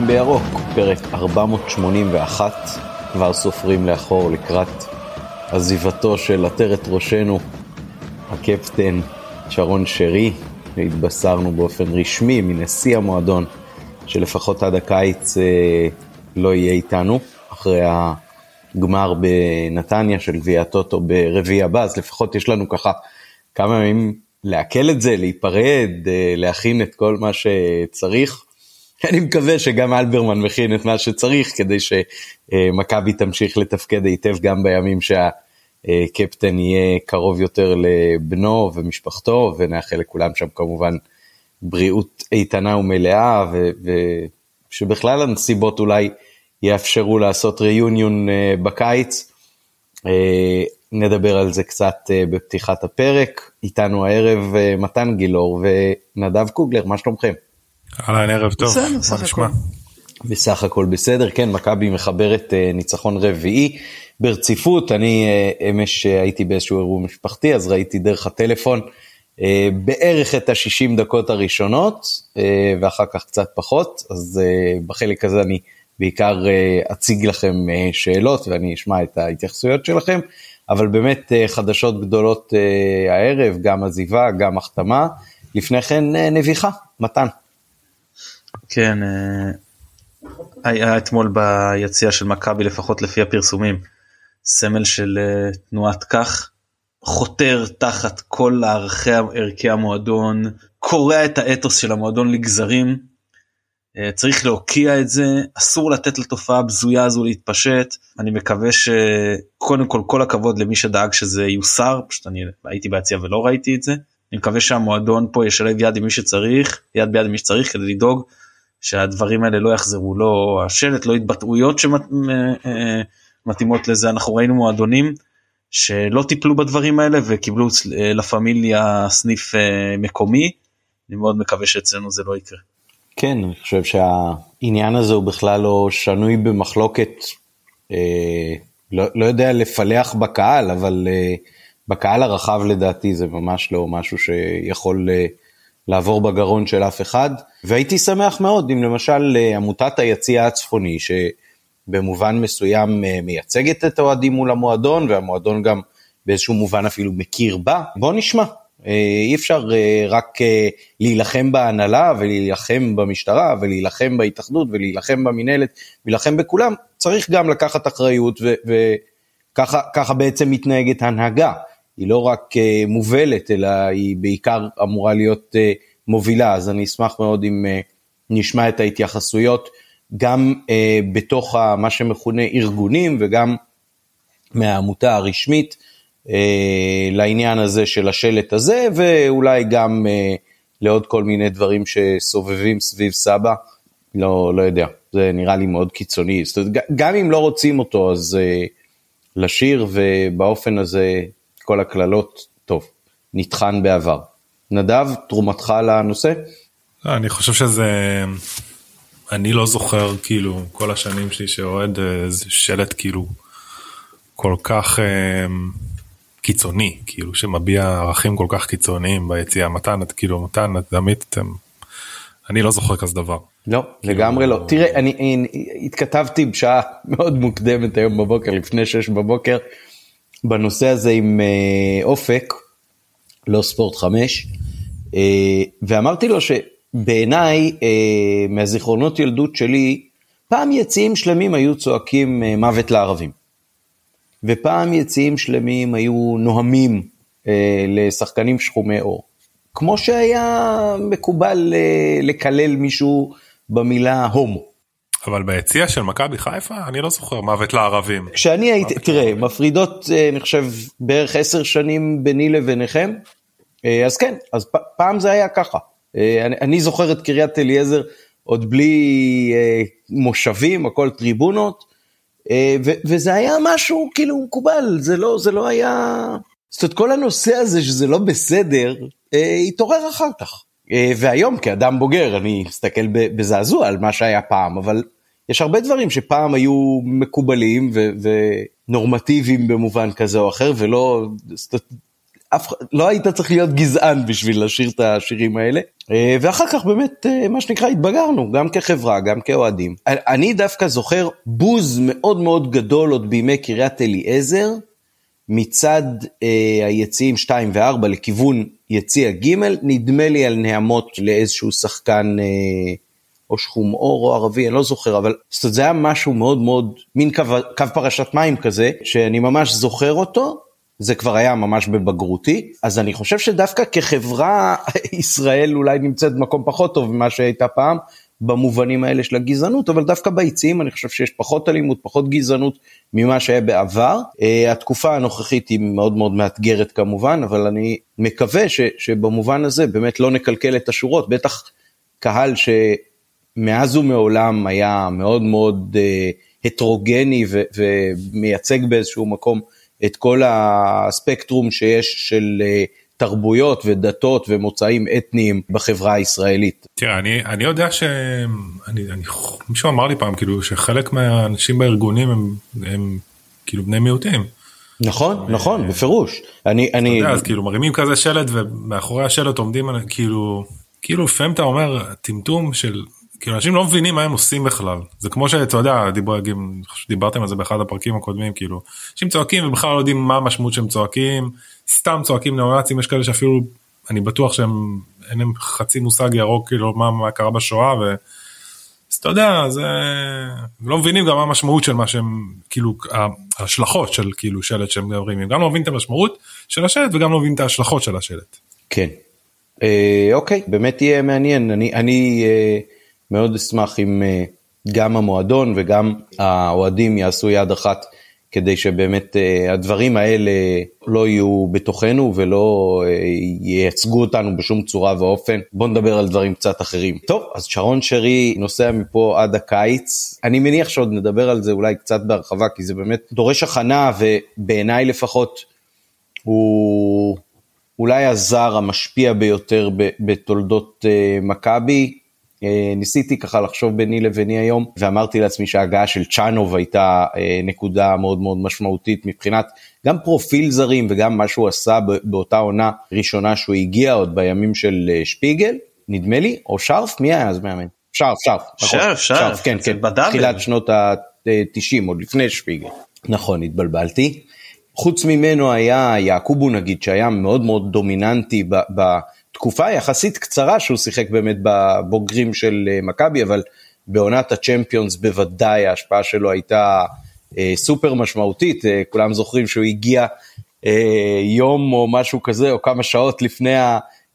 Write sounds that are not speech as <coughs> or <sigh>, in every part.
הולכים בירוק, פרק 481, כבר סופרים לאחור לקראת עזיבתו של עטרת ראשנו, הקפטן שרון שרי, והתבשרנו באופן רשמי מנשיא המועדון, שלפחות עד הקיץ אה, לא יהיה איתנו, אחרי הגמר בנתניה של גביע הטוטו ברביעי הבא, אז לפחות יש לנו ככה כמה ימים לעכל את זה, להיפרד, אה, להכין את כל מה שצריך. אני מקווה שגם אלברמן מכין את מה שצריך כדי שמכבי תמשיך לתפקד היטב גם בימים שהקפטן יהיה קרוב יותר לבנו ומשפחתו ונאחל לכולם שם כמובן בריאות איתנה ומלאה ושבכלל הנסיבות אולי יאפשרו לעשות ריוניון אה, בקיץ. אה, נדבר על זה קצת אה, בפתיחת הפרק. איתנו הערב מתן גילאור ונדב קוגלר, מה שלומכם? אהלן ערב טוב, בסדר, מה נשמע? בסך הכל בסדר, כן, מכבי מחברת uh, ניצחון רביעי ברציפות, אני uh, אמש uh, הייתי באיזשהו אירוע משפחתי, אז ראיתי דרך הטלפון uh, בערך את ה-60 דקות הראשונות, uh, ואחר כך קצת פחות, אז uh, בחלק הזה אני בעיקר uh, אציג לכם uh, שאלות ואני אשמע את ההתייחסויות שלכם, אבל באמת חדשות גדולות הערב, גם עזיבה, גם החתמה, לפני כן נביחה, מתן. כן, אה, היה אתמול ביציע של מכבי לפחות לפי הפרסומים סמל של אה, תנועת כך חותר תחת כל ערכי ערכי המועדון קורע את האתוס של המועדון לגזרים. אה, צריך להוקיע את זה אסור לתת לתופעה הבזויה הזו להתפשט אני מקווה שקודם כל כל הכבוד למי שדאג שזה יוסר פשוט אני הייתי ביציע ולא ראיתי את זה אני מקווה שהמועדון פה ישלב יד עם מי שצריך יד ביד עם מי שצריך כדי לדאוג שהדברים האלה לא יחזרו, לא השלט, לא התבטאויות שמתאימות לזה, אנחנו ראינו מועדונים שלא טיפלו בדברים האלה וקיבלו לה פמיליה סניף אה, מקומי, אני מאוד מקווה שאצלנו זה לא יקרה. כן, אני חושב שהעניין הזה הוא בכלל לא שנוי במחלוקת, אה, לא, לא יודע לפלח בקהל, אבל אה, בקהל הרחב לדעתי זה ממש לא משהו שיכול אה, לעבור בגרון של אף אחד, והייתי שמח מאוד אם למשל אה, עמותת היציע הצפוני, שבמובן מסוים אה, מייצגת את האוהדים מול המועדון, והמועדון גם באיזשהו מובן אפילו מכיר בה, בוא נשמע. אי אפשר רק להילחם בהנהלה ולהילחם במשטרה ולהילחם בהתאחדות ולהילחם במינהלת ולהילחם בכולם, צריך גם לקחת אחריות וככה בעצם מתנהגת הנהגה. היא לא רק אה, מובלת, אלא היא בעיקר אמורה להיות אה, מובילה, אז אני אשמח מאוד אם אה, נשמע את ההתייחסויות גם בתוך מה שמכונה ארגונים וגם מהעמותה הרשמית לעניין הזה של השלט הזה, ואולי גם לעוד כל מיני דברים שסובבים סביב סבא, לא, לא יודע, זה נראה לי מאוד קיצוני, זאת אומרת, גם אם לא רוצים אותו אז לשיר ובאופן הזה כל הקללות, טוב, נטחן בעבר. נדב, תרומתך לנושא? לא, אני חושב שזה, אני לא זוכר כאילו כל השנים שלי שאוהד אה, שלט כאילו כל כך אה, קיצוני, כאילו שמביע ערכים כל כך קיצוניים ביציאה. מתן, את כאילו, מתן, את עמית, אתם... אני לא זוכר כזה דבר. לא, כאילו... לגמרי לא. תראה, אני, אני התכתבתי בשעה מאוד מוקדמת היום בבוקר, לפני 6 בבוקר, בנושא הזה עם אה, אופק, לא ספורט 5, אה, ואמרתי לו שבעיניי, אה, מהזיכרונות ילדות שלי, פעם יציאים שלמים היו צועקים מוות לערבים. ופעם יציאים שלמים היו נוהמים לשחקנים שחומי עור. כמו שהיה מקובל לקלל מישהו במילה הומו. אבל ביציע של מכבי חיפה אני לא זוכר מוות לערבים. כשאני הייתי, תראה, מפרידות אה, אני חושב בערך עשר שנים ביני לביניכם, אה, אז כן, אז פעם זה היה ככה. אה, אני, אני זוכר את קריית אליעזר עוד בלי מושבים, הכל טריבונות, ו, וזה היה משהו כאילו מקובל, זה לא, זה לא היה... זאת אומרת, כל הנושא הזה שזה לא בסדר, התעורר אחר כך. אה, והיום כאדם בוגר אני מסתכל בזעזוע על מה שהיה פעם, אבל יש הרבה דברים שפעם היו מקובלים ונורמטיביים במובן כזה או אחר, ולא... אף, לא היית צריך להיות גזען בשביל לשיר את השירים האלה. אה, ואחר כך באמת, אה, מה שנקרא, התבגרנו, גם כחברה, גם כאוהדים. אני דווקא זוכר בוז מאוד מאוד גדול עוד בימי קריית אליעזר, מצד אה, היציעים 2 ו-4 לכיוון יציע ג', נדמה לי על נעמות לאיזשהו שחקן אה, או שחום אור או ערבי, אני לא זוכר, אבל זאת אומרת, זה היה משהו מאוד מאוד, מין קו, קו פרשת מים כזה, שאני ממש זוכר אותו, זה כבר היה ממש בבגרותי, אז אני חושב שדווקא כחברה <laughs> ישראל אולי נמצאת במקום פחות טוב ממה שהייתה פעם, במובנים האלה של הגזענות, אבל דווקא ביציעים אני חושב שיש פחות אלימות, פחות גזענות ממה שהיה בעבר. Uh, התקופה הנוכחית היא מאוד מאוד מאתגרת כמובן, אבל אני מקווה ש, שבמובן הזה באמת לא נקלקל את השורות, בטח קהל שמאז ומעולם היה מאוד מאוד uh, הטרוגני ו, ומייצג באיזשהו מקום את כל הספקטרום שיש של uh, תרבויות ודתות ומוצאים אתניים בחברה הישראלית. תראה אני אני יודע שאני אני מישהו אמר לי פעם כאילו שחלק מהאנשים בארגונים הם, הם כאילו בני מיעוטים. נכון נכון בפירוש אני אני יודע, אז כאילו מרימים כזה שלט ומאחורי השלט עומדים כאילו כאילו לפעמים אתה אומר טמטום של כאילו אנשים לא מבינים מה הם עושים בכלל זה כמו שאתה יודע דיבר, דיברתם על זה באחד הפרקים הקודמים כאילו אנשים צועקים ובכלל לא יודעים מה המשמעות שהם צועקים סתם צועקים נאו-נאצים יש כאלה שאפילו אני בטוח שהם אין להם חצי מושג ירוק כאילו מה, מה קרה בשואה ו... אז אתה יודע זה לא מבינים גם מה המשמעות של מה שהם כאילו ההשלכות של כאילו שלט שהם מדברים הם גם לא מבינים את המשמעות של השלט וגם לא מבינים את ההשלכות של השלט. כן. אה, אוקיי באמת יהיה מעניין אני אני. אה... מאוד אשמח אם אה, גם המועדון וגם האוהדים יעשו יד אחת כדי שבאמת אה, הדברים האלה לא יהיו בתוכנו ולא אה, ייצגו אותנו בשום צורה ואופן. בוא נדבר על דברים קצת אחרים. טוב, אז שרון שרי נוסע מפה עד הקיץ. אני מניח שעוד נדבר על זה אולי קצת בהרחבה, כי זה באמת דורש הכנה ובעיניי לפחות הוא אולי הזר המשפיע ביותר בתולדות מכבי. אה, ניסיתי ככה לחשוב ביני לביני היום ואמרתי לעצמי שההגעה של צ'אנוב הייתה אה, נקודה מאוד מאוד משמעותית מבחינת גם פרופיל זרים וגם מה שהוא עשה באותה עונה ראשונה שהוא הגיע עוד בימים של אה, שפיגל נדמה לי או שרף מי היה אז מאמן? שרף שרף. נכון. שרף שרף כן כן תחילת שנות ה-90 עוד לפני שפיגל. נכון התבלבלתי. חוץ ממנו היה יעקובו נגיד שהיה מאוד מאוד דומיננטי ב... ב תקופה יחסית קצרה שהוא שיחק באמת בבוגרים של אה, מכבי, אבל בעונת הצ'מפיונס בוודאי ההשפעה שלו הייתה אה, סופר משמעותית, אה, כולם זוכרים שהוא הגיע אה, יום או משהו כזה, או כמה שעות לפני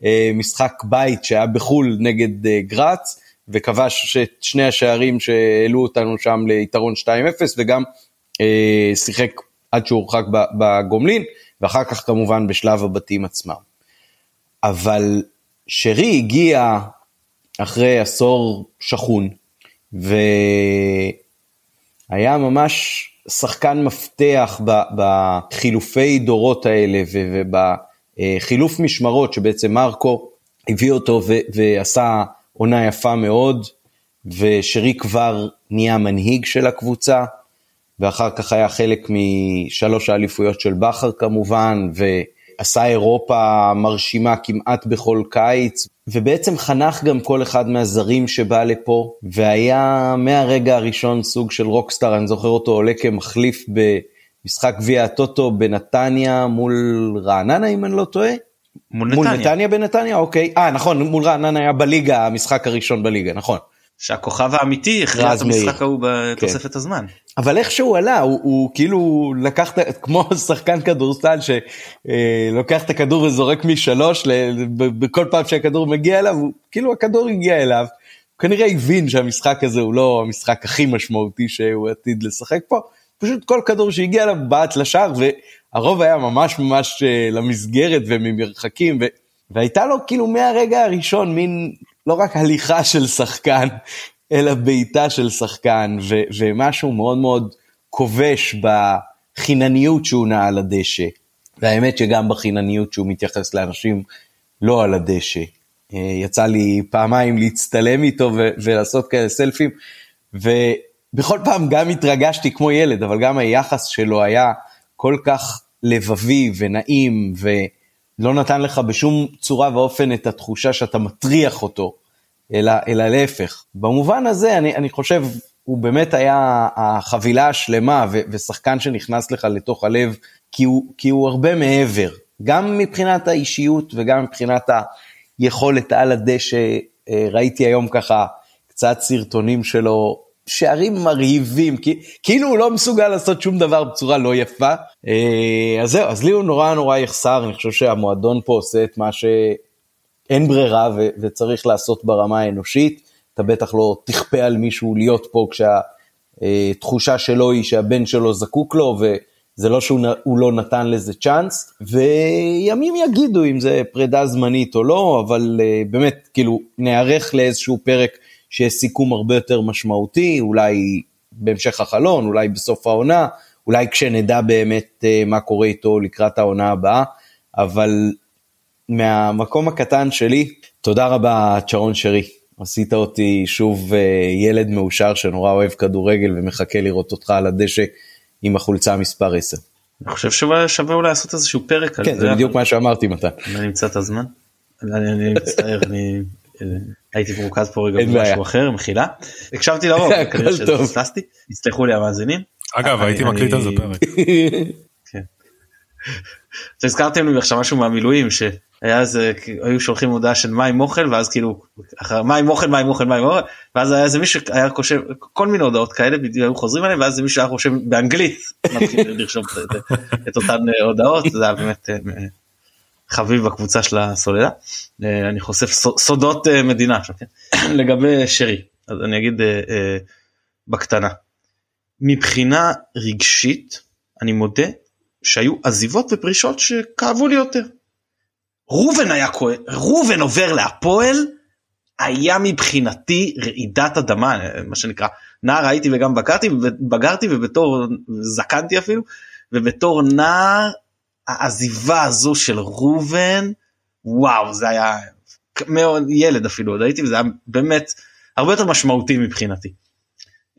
המשחק בית שהיה בחו"ל נגד אה, גראץ, וכבש את שני השערים שהעלו אותנו שם ליתרון 2-0, וגם אה, שיחק עד שהוא הורחק בגומלין, ואחר כך כמובן בשלב הבתים עצמם. אבל שרי הגיע אחרי עשור שכון, והיה ממש שחקן מפתח בחילופי דורות האלה ובחילוף משמרות שבעצם מרקו הביא אותו ועשה עונה יפה מאוד, ושרי כבר נהיה מנהיג של הקבוצה, ואחר כך היה חלק משלוש האליפויות של בכר כמובן, ו... עשה אירופה מרשימה כמעט בכל קיץ, ובעצם חנך גם כל אחד מהזרים שבא לפה, והיה מהרגע הראשון סוג של רוקסטאר, אני זוכר אותו עולה כמחליף במשחק גביע הטוטו בנתניה מול רעננה אם אני לא טועה. מול נתניה. מול נתניה בנתניה, אוקיי. אה נכון, מול רעננה היה בליגה, המשחק הראשון בליגה, נכון. שהכוכב האמיתי הכריע את המשחק ההוא בתוספת כן. הזמן. אבל איך שהוא עלה הוא, הוא כאילו לקח <laughs> כמו שחקן כדורסל שלוקח את הכדור וזורק משלוש בכל פעם שהכדור מגיע אליו הוא כאילו הכדור הגיע אליו. הוא כנראה הבין שהמשחק הזה הוא לא המשחק הכי משמעותי שהוא עתיד לשחק פה פשוט כל כדור שהגיע אליו בעט לשער והרוב היה ממש ממש אה, למסגרת וממרחקים ו... והייתה לו כאילו מהרגע הראשון מין לא רק הליכה של שחקן, אלא בעיטה של שחקן, ו- ומשהו מאוד מאוד כובש בחינניות שהוא נע על הדשא. והאמת שגם בחינניות שהוא מתייחס לאנשים לא על הדשא. אה, יצא לי פעמיים להצטלם איתו ו- ולעשות כאלה סלפים, ובכל פעם גם התרגשתי כמו ילד, אבל גם היחס שלו היה כל כך לבבי ונעים, ו... לא נתן לך בשום צורה ואופן את התחושה שאתה מטריח אותו, אלא, אלא להפך. במובן הזה אני, אני חושב הוא באמת היה החבילה השלמה ו- ושחקן שנכנס לך לתוך הלב כי הוא, כי הוא הרבה מעבר, גם מבחינת האישיות וגם מבחינת היכולת על הדשא, אה, ראיתי היום ככה קצת סרטונים שלו, שערים מרהיבים, כאילו הוא לא מסוגל לעשות שום דבר בצורה לא יפה. אה, אז זהו, אז לי הוא נורא נורא יחסר, אני חושב שהמועדון פה עושה את מה שאין ברירה ו- וצריך לעשות ברמה האנושית. אתה בטח לא תכפה על מישהו להיות פה כשהתחושה שלו היא שהבן שלו זקוק לו, וזה לא שהוא לא נתן לזה צ'אנס, וימים יגידו אם זה פרידה זמנית או לא, אבל אה, באמת, כאילו, נערך לאיזשהו פרק שיש סיכום הרבה יותר משמעותי, אולי בהמשך החלון, אולי בסוף העונה, אולי כשנדע באמת אה, מה קורה איתו לקראת העונה הבאה, אבל מהמקום הקטן שלי, תודה רבה צ'רון שרי. עשית אותי שוב אה, ילד מאושר שנורא אוהב כדורגל ומחכה לראות אותך על הדשא עם החולצה מספר 10. אני חושב ששווה אולי לעשות איזשהו פרק על כן, זה. כן, זה בדיוק מה שאמרתי מתן. אני אמצא את הזמן. אני מצטער, אני הייתי מרוכז פה רגע במשהו אחר, מחילה. הקשבתי לרוב, <laughs> כנראה שפספסתי, יסלחו לי המאזינים. אגב, הייתי מקליט על זה פרק. <laughs> כן. הזכרתם לי עכשיו משהו מהמילואים היה איזה היו שולחים הודעה של מים אוכל ואז כאילו מים אוכל מים אוכל מים אוכל ואז היה איזה מישהו היה חושב כל מיני הודעות כאלה בדיוק היו חוזרים עליהם ואז מישהו היה חושב באנגלית <laughs> מתחיל לרשום את אותן אה, הודעות זה היה באמת אה, חביב בקבוצה של הסוללה אה, אני חושף סודות מדינה כן? <clears throat> לגבי שרי אז אני אגיד בקטנה מבחינה רגשית אני מודה שהיו עזיבות ופרישות שכאבו לי יותר. ראובן היה כואב, ראובן עובר להפועל, היה מבחינתי רעידת אדמה, מה שנקרא, נער הייתי וגם בגרתי, בגרתי ובתור, זקנתי אפילו, ובתור נער, העזיבה הזו של ראובן, וואו, זה היה, מאוד, ילד אפילו עוד הייתי, וזה היה באמת הרבה יותר משמעותי מבחינתי.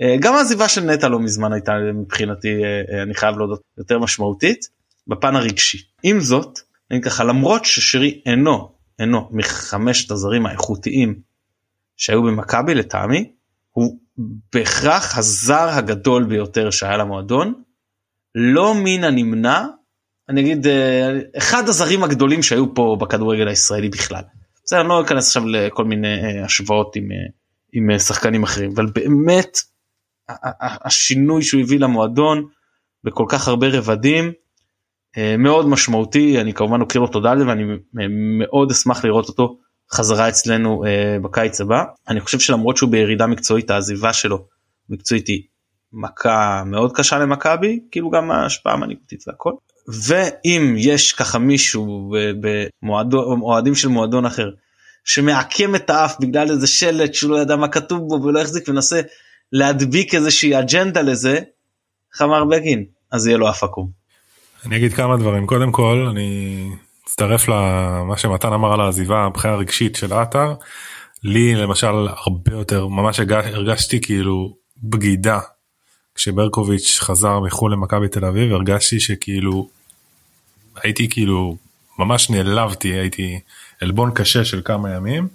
אה, גם העזיבה של נטע לא מזמן הייתה מבחינתי, אה, אה, אני חייב להודות, יותר משמעותית, בפן הרגשי. עם זאת, אני ככה למרות ששרי אינו אינו מחמשת הזרים האיכותיים שהיו במכבי לטעמי הוא בהכרח הזר הגדול ביותר שהיה למועדון לא מן הנמנע אני אגיד אה, אחד הזרים הגדולים שהיו פה בכדורגל הישראלי בכלל. בסדר אני לא אכנס עכשיו לכל מיני אה, השוואות עם, אה, עם שחקנים אחרים אבל באמת השינוי שהוא הביא למועדון בכל כך הרבה רבדים מאוד משמעותי אני כמובן אוקיר לו תודה על זה ואני מאוד אשמח לראות אותו חזרה אצלנו בקיץ הבא אני חושב שלמרות שהוא בירידה מקצועית העזיבה שלו מקצועית היא מכה מאוד קשה למכבי כאילו גם ההשפעה המנהיגותית והכל ואם יש ככה מישהו באוהדים של מועדון אחר שמעקם את האף בגלל איזה שלט שהוא לא ידע מה כתוב בו ולא החזיק ונסה להדביק איזושהי אג'נדה לזה חמר בגין אז יהיה לו אף עקום. אני אגיד כמה דברים קודם כל אני אצטרף למה שמתן אמר על העזיבה הבחירה הרגשית של עטר. לי למשל הרבה יותר ממש הרגשתי כאילו בגידה כשברקוביץ' חזר מחו"ל למכבי תל אביב הרגשתי שכאילו הייתי כאילו ממש נעלבתי הייתי עלבון קשה של כמה ימים.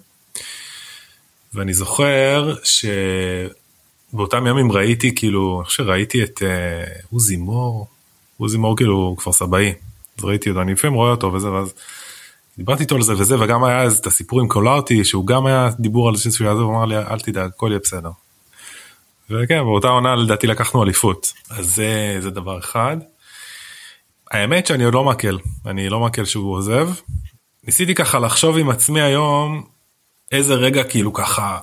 ואני זוכר שבאותם ימים ראיתי כאילו אני חושב שראיתי את uh, עוזי מור עוזי מור כאילו כפר סבאי, אז ראיתי אותו, אני לפעמים רואה אותו וזה, ואז דיברתי איתו על זה וזה, וגם היה את הסיפור עם קולארטי, שהוא גם היה דיבור על זה שהוא יעזוב, אמר לי אל תדאג, הכל יהיה בסדר. וכן, באותה עונה לדעתי לקחנו אליפות, אז זה, זה דבר אחד. האמת שאני עוד לא מקל, אני לא מקל שהוא עוזב. ניסיתי ככה לחשוב עם עצמי היום איזה רגע כאילו ככה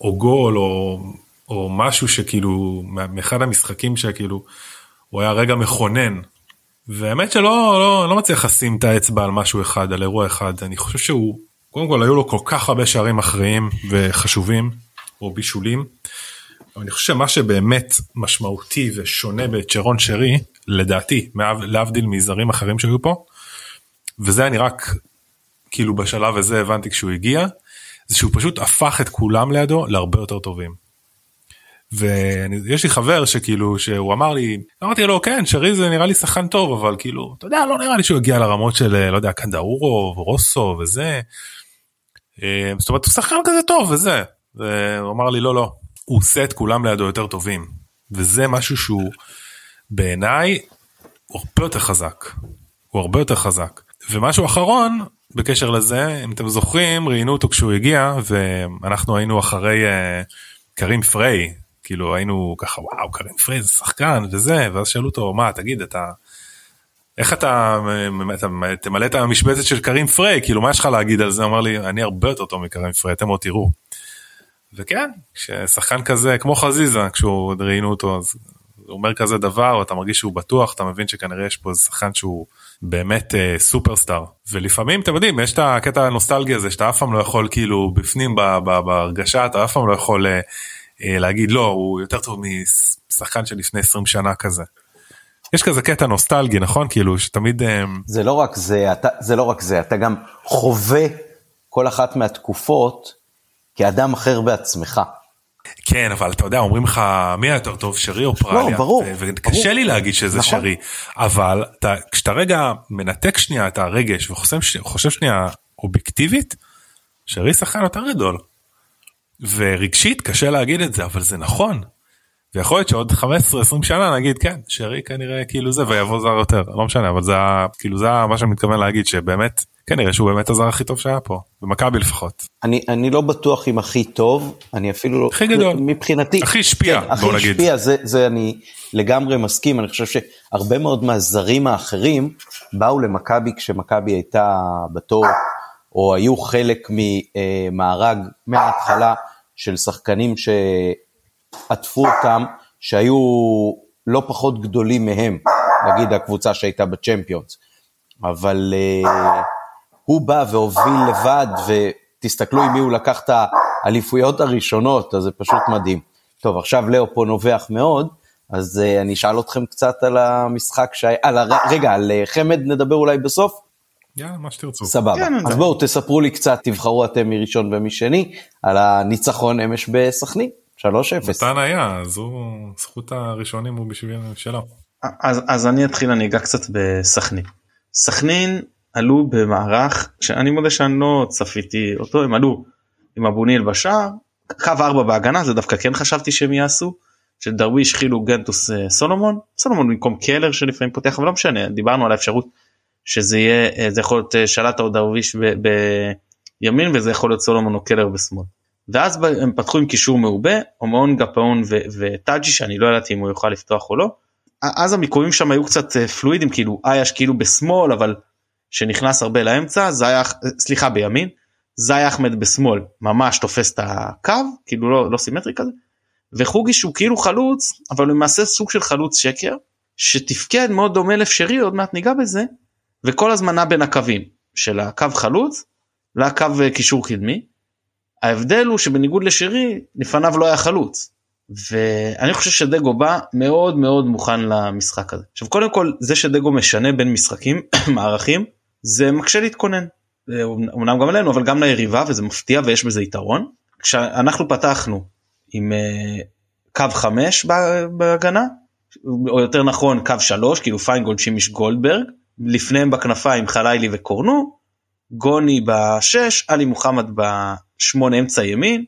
או גול או, או משהו שכאילו מאחד המשחקים שכאילו הוא היה רגע מכונן. והאמת שלא לא, לא מצליח לשים את האצבע על משהו אחד על אירוע אחד אני חושב שהוא קודם כל היו לו כל כך הרבה שערים אחראיים וחשובים או בישולים. אני חושב שמה שבאמת משמעותי ושונה בצ'רון שרי לדעתי להבדיל מזרים אחרים שהיו פה וזה אני רק כאילו בשלב הזה הבנתי כשהוא הגיע זה שהוא פשוט הפך את כולם לידו להרבה יותר טובים. ויש לי חבר שכאילו שהוא אמר לי אמרתי לו כן שרי זה נראה לי שחקן טוב אבל כאילו אתה יודע לא נראה לי שהוא יגיע לרמות של לא יודע קנדאורו ורוסו וזה. אה, זאת אומרת הוא שחקן כזה טוב וזה והוא אמר לי לא לא הוא עושה את כולם לידו יותר טובים וזה משהו שהוא בעיניי הוא הרבה יותר חזק. הוא הרבה יותר חזק. ומשהו אחרון בקשר לזה אם אתם זוכרים ראיינו אותו כשהוא הגיע ואנחנו היינו אחרי uh, קרים פריי. כאילו היינו ככה וואו קרים פריי זה שחקן וזה ואז שאלו אותו מה תגיד אתה איך אתה, אתה תמלא את המשבצת של קרים פריי? כאילו מה יש לך להגיד על זה? אמר לי אני הרבה יותר טוב מקרים פריי אתם עוד תראו. וכן כששחקן כזה כמו חזיזה כשהוא ראיינו אותו אז אומר כזה דבר אתה מרגיש שהוא בטוח אתה מבין שכנראה יש פה איזה שחקן שהוא באמת אה, סופרסטאר ולפעמים אתם יודעים יש את הקטע הנוסטלגי הזה שאתה אף פעם לא יכול כאילו בפנים בהרגשה אתה אף פעם לא יכול אה, אה, להגיד לא הוא יותר טוב משחקן של לפני 20 שנה כזה. יש כזה קטע נוסטלגי נכון כאילו שתמיד אה, זה לא רק זה אתה זה לא רק זה אתה גם חווה כל אחת מהתקופות כאדם אחר בעצמך. כן אבל אתה יודע אומרים לך מי יותר טוב שרי או פרליה לא, ברור, וקשה ברור. לי להגיד שזה נכון. שרי אבל אתה, כשאתה רגע מנתק שנייה את הרגש וחושב שנייה אובייקטיבית שרי שחקן יותר גדול. ורגשית קשה להגיד את זה אבל זה נכון. ויכול להיות שעוד 15-20 שנה נגיד כן שרי כנראה כאילו זה ויבוא זר יותר לא משנה אבל זה כאילו זה מה שאני מתכוון להגיד שבאמת כנראה שהוא באמת הזר הכי טוב שהיה פה במכבי לפחות. אני, אני לא בטוח אם הכי טוב, אני אפילו לא, הכי גדול. מבחינתי, הכי השפיע, כן, בוא הכי נגיד. השפיע, זה, זה אני לגמרי מסכים, אני חושב שהרבה מאוד מהזרים האחרים באו למכבי כשמכבי הייתה בתור, או היו חלק ממארג מההתחלה של שחקנים שעטפו אותם, שהיו לא פחות גדולים מהם, נגיד הקבוצה שהייתה בצ'מפיונס, אבל... הוא בא והוביל לבד, ותסתכלו עם מי הוא לקח את האליפויות הראשונות, אז זה פשוט מדהים. טוב, עכשיו לאו פה נובח מאוד, אז uh, אני אשאל אתכם קצת על המשחק שהיה, על הר... רגע, על uh, חמד נדבר אולי בסוף? יאללה מה שתרצו. סבבה. כן, אז בעיה. בואו תספרו לי קצת, תבחרו אתם מראשון ומשני, על הניצחון אמש בסכנין, 3-0. מתן היה אז הוא זכות הראשונים הוא בשביל שלו. אז, אז אני אתחיל אני אגע קצת בסכנין. סכנין עלו במערך שאני מודה שאני לא צפיתי אותו הם עלו עם אבוניל בשער קו 4 בהגנה זה דווקא כן חשבתי שהם יעשו. שדרוויש חילו גנטוס אה, סולומון סולומון במקום קלר שלפעמים פותח אבל לא משנה דיברנו על האפשרות שזה יהיה אה, זה יכול להיות אה, שלטה או דרוויש בימין וזה יכול להיות סולומון או קלר בשמאל. ואז הם פתחו עם קישור מעובה אומון גפאון וטאג'י שאני לא ידעתי אם הוא יוכל לפתוח או לא. אז המיקומים שם היו קצת פלואידים כאילו אייש כאילו בשמאל אבל שנכנס הרבה לאמצע זייח סליחה בימין זי אחמד בשמאל ממש תופס את הקו כאילו לא, לא סימטרי כזה וחוגי שהוא כאילו חלוץ אבל הוא למעשה סוג של חלוץ שקר שתפקד מאוד דומה לאפשרי עוד מעט ניגע בזה וכל הזמן נע בין הקווים של הקו חלוץ לקו אה, קישור קדמי. ההבדל הוא שבניגוד לשרי לפניו לא היה חלוץ ואני חושב שדגו בא מאוד מאוד מוכן למשחק הזה. עכשיו קודם כל זה שדגו משנה בין משחקים <coughs> מערכים זה מקשה להתכונן. אה, אמנם גם עלינו אבל גם ליריבה וזה מפתיע ויש בזה יתרון. כשאנחנו פתחנו עם uh, קו 5 בהגנה או יותר נכון קו 3 כאילו פיינגולד שימיש גולדברג לפניהם בכנפיים חלילי וקורנו גוני בשש עלי מוחמד בשמונה אמצע ימין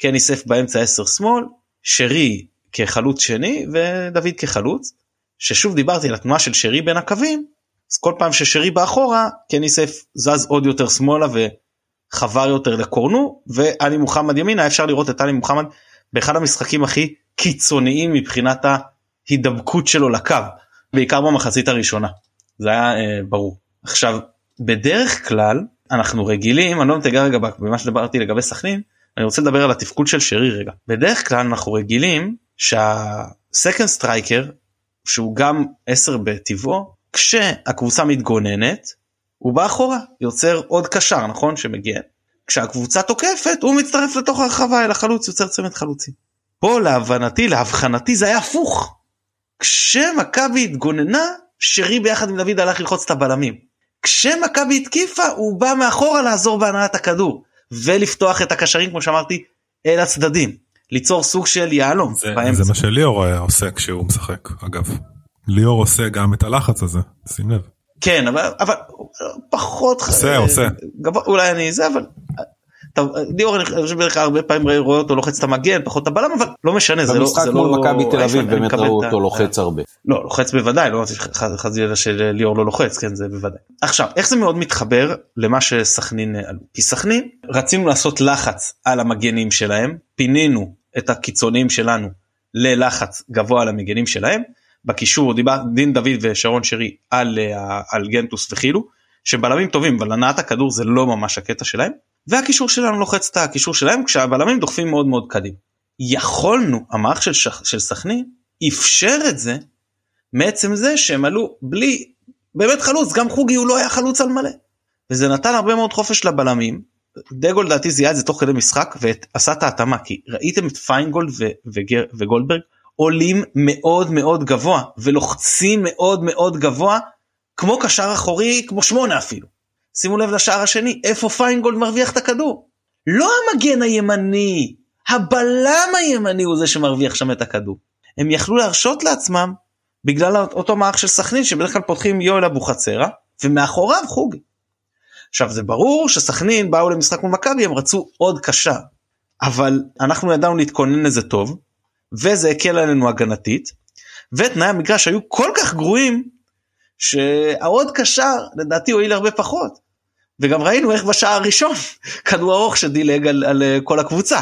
קני סף באמצע 10 שמאל שרי כחלוץ שני ודוד כחלוץ ששוב דיברתי על התנועה של שרי בין הקווים אז כל פעם ששרי באחורה קני סייף זז עוד יותר שמאלה וחבר יותר לקורנו ועלי מוחמד ימינה אפשר לראות את עלי מוחמד באחד המשחקים הכי קיצוניים מבחינת ההידבקות שלו לקו בעיקר במחצית הראשונה. זה היה אה, ברור. עכשיו בדרך כלל אנחנו רגילים אני לא מתגע רגע במה שדיברתי לגבי סכנין אני רוצה לדבר על התפקוד של שרי רגע. בדרך כלל אנחנו רגילים שה second striker שהוא גם 10 בטבעו כשהקבוצה מתגוננת הוא בא אחורה יוצר עוד קשר נכון שמגיע כשהקבוצה תוקפת הוא מצטרף לתוך הרחבה אל החלוץ יוצר צמד חלוצים. פה להבנתי להבחנתי זה היה הפוך. כשמכבי התגוננה שרי ביחד עם דוד הלך ללחוץ את הבלמים. כשמכבי התקיפה הוא בא מאחורה לעזור בהנעת הכדור ולפתוח את הקשרים כמו שאמרתי אל הצדדים. ליצור סוג של יהלום זה. זה מה שליאור עושה כשהוא משחק אגב. ליאור עושה גם את הלחץ הזה שים לב. כן אבל אבל פחות עושה, עושה. גבוה, אולי אני זה אבל. טוב, ליאור אני חושב בדרך כלל הרבה פעמים רואה אותו לוחץ את המגן פחות את הבלם אבל לא משנה זה לא במשחק זה מול לא מכבי תל אביב באמת ראו אותו לוחץ הרבה. לא לוחץ בוודאי לא אמרתי ח- חלילה שליאור לא לוחץ כן זה בוודאי עכשיו איך זה מאוד מתחבר למה שסכנין עלו כי סכנין רצינו לעשות לחץ על המגנים שלהם פינינו את הקיצוניים שלנו ללחץ גבוה על המגנים שלהם בקישור דיבר דין דוד ושרון שרי על, אה, על גנטוס וחילו שבלמים טובים אבל הנעת הכדור זה לא ממש הקטע שלהם והקישור שלנו לוחץ את הקישור שלהם כשהבלמים דוחפים מאוד מאוד קדימה. יכולנו המערך של, של סכנין אפשר את זה מעצם זה שהם עלו בלי באמת חלוץ גם חוגי הוא לא היה חלוץ על מלא. וזה נתן הרבה מאוד חופש לבלמים. דגו לדעתי זיהה את זה תוך כדי משחק ועשה את ההתאמה כי ראיתם את פיינגולד וגולדברג עולים מאוד מאוד גבוה ולוחצים מאוד מאוד גבוה כמו קשר אחורי כמו שמונה אפילו. שימו לב לשער השני איפה פיינגולד מרוויח את הכדור. לא המגן הימני הבלם הימני הוא זה שמרוויח שם את הכדור. הם יכלו להרשות לעצמם בגלל אותו מערך של סכנין שבדרך כלל פותחים יואל אבוחצירא ומאחוריו חוגי. עכשיו זה ברור שסכנין באו למשחק מול מכבי הם רצו עוד קשה אבל אנחנו ידענו להתכונן לזה טוב וזה הקל עלינו הגנתית ותנאי המגרש היו כל כך גרועים שהעוד קשר לדעתי הועיל הרבה פחות. וגם ראינו איך בשער הראשון <laughs> כדור ארוך שדילג על, על אה, כל הקבוצה.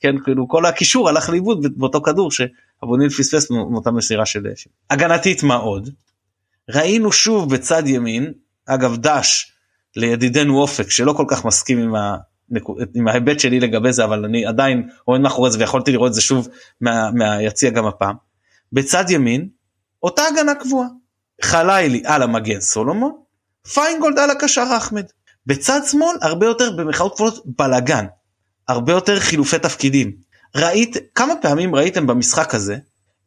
כן כאילו כל הקישור הלך לאיבוד באותו כדור שאבוניל פספס מאותה מסירה של של- הגנתית מה עוד. ראינו שוב בצד ימין אגב דש לידידנו אופק שלא כל כך מסכים עם, עם ההיבט שלי לגבי זה אבל אני עדיין עומד מאחורי זה ויכולתי לראות את זה שוב מה, מהיציע גם הפעם. בצד ימין אותה הגנה קבועה. חלילי על המגן סולומון פיינגולד על הקשר אחמד. בצד שמאל הרבה יותר במרכאות כפולות בלאגן. הרבה יותר חילופי תפקידים. ראית כמה פעמים ראיתם במשחק הזה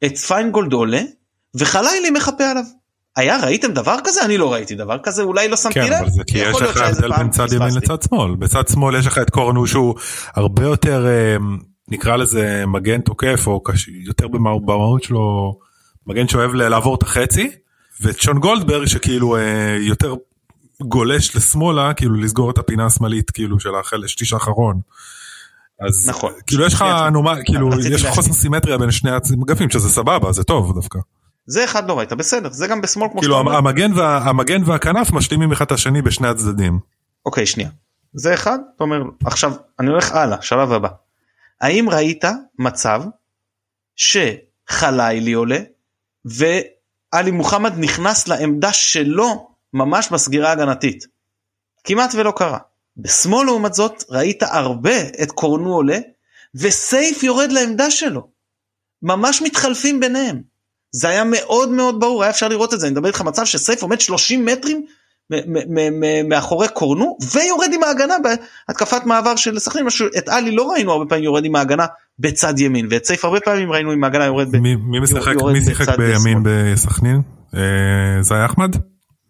את פיינגולד עולה וחלילי מחפה עליו. היה ראיתם דבר כזה אני לא ראיתי דבר כזה אולי לא שמתי כן לב. אבל זה כי יש לך הבדל בין צד ימין. לצד שמאל בצד שמאל יש לך את קורנו שהוא הרבה יותר אה, נקרא לזה מגן תוקף או קש... יותר במה- במהות שלו מגן שאוהב לעבור את החצי ואת שון גולדברג שכאילו אה, יותר גולש לשמאלה כאילו לסגור את הפינה השמאלית כאילו של החלק שליש האחרון. אז נכון. כאילו יש לך נורמה כאילו יש. חוסר סימטריה בין שני האגפים שזה סבבה זה טוב דווקא. זה אחד לא ראית בסדר זה גם בשמאל כמו כאילו שאתה. המגן וה- המגן והכנף משלימים אחד את השני בשני הצדדים. אוקיי שנייה זה אחד אתה אומר עכשיו אני הולך הלאה שלב הבא. האם ראית מצב שחלילי עולה ואלי מוחמד נכנס לעמדה שלו ממש בסגירה הגנתית. כמעט ולא קרה. בשמאל לעומת זאת ראית הרבה את קורנו עולה וסייף יורד לעמדה שלו. ממש מתחלפים ביניהם. זה היה מאוד מאוד ברור היה אפשר לראות את זה אני מדבר איתך מצב שסייף עומד 30 מטרים מאחורי קורנו ויורד עם ההגנה בהתקפת מעבר של סכנין משהו את עלי לא ראינו הרבה פעמים יורד עם ההגנה בצד ימין ואת סייף הרבה פעמים ראינו עם ההגנה יורד. מי, מי משחק יורד מי שיחק בימין בסכנין? אה, זה היה אחמד?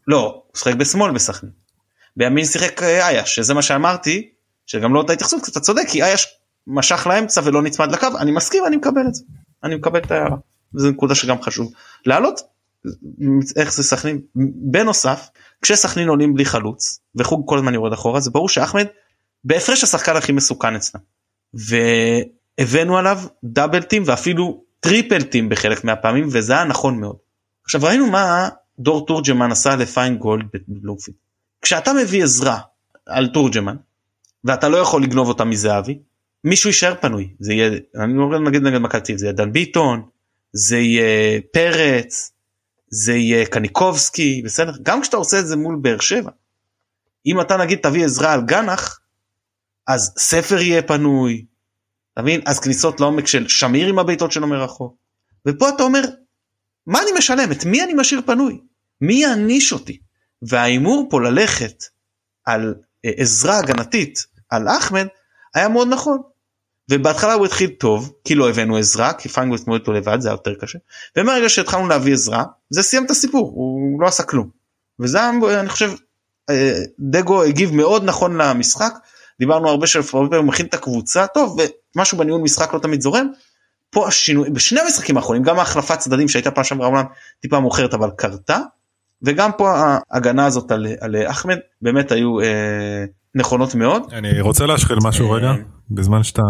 לא הוא שיחק בשמאל בסכנין. בימין שיחק אה, אייש שזה מה שאמרתי שגם לא אותה התייחסות אתה צודק כי אייש משך לאמצע ולא נצמד לקו אני מסכים אני מקבל את זה אני מקבל את ההערה. זו נקודה שגם חשוב להעלות איך זה סכנין בנוסף כשסכנין עולים בלי חלוץ וחוג כל הזמן יורד אחורה זה ברור שאחמד בהפרש השחקן הכי מסוכן אצלם והבאנו עליו double team ואפילו triple team בחלק מהפעמים וזה היה נכון מאוד. עכשיו ראינו מה דור תורג'מן עשה לפיינגולד בבלומפילד. כשאתה מביא עזרה על תורג'מן ואתה לא יכול לגנוב אותה מזהבי מישהו יישאר פנוי זה יהיה אני לא נגיד נגד מכבי זה יהיה דן ביטון זה יהיה פרץ זה יהיה קניקובסקי בסדר גם כשאתה עושה את זה מול באר שבע. אם אתה נגיד תביא עזרה על גנח אז ספר יהיה פנוי. אתה מבין אז כניסות לעומק של שמיר עם הבעיטות שלו מרחוק. ופה אתה אומר מה אני משלם את מי אני משאיר פנוי מי יעניש אותי וההימור פה ללכת על אה, עזרה הגנתית על אחמד היה מאוד נכון. ובהתחלה הוא התחיל טוב כי לא הבאנו עזרה כי פיינגולד התמודד אותו לבד זה היה יותר קשה ומהרגע שהתחלנו להביא עזרה זה סיים את הסיפור הוא לא עשה כלום. וזה אני חושב אה, דגו הגיב מאוד נכון למשחק דיברנו הרבה שהרבה פעמים הוא מכין את הקבוצה טוב משהו בניהול משחק לא תמיד זורם. פה השינוי בשני המשחקים האחרונים גם ההחלפת צדדים שהייתה פעם שעברה אומנם טיפה מאוחרת אבל קרתה וגם פה ההגנה הזאת על, על אחמד באמת היו אה, נכונות מאוד. אני רוצה להשחיל משהו רגע בזמן שאתה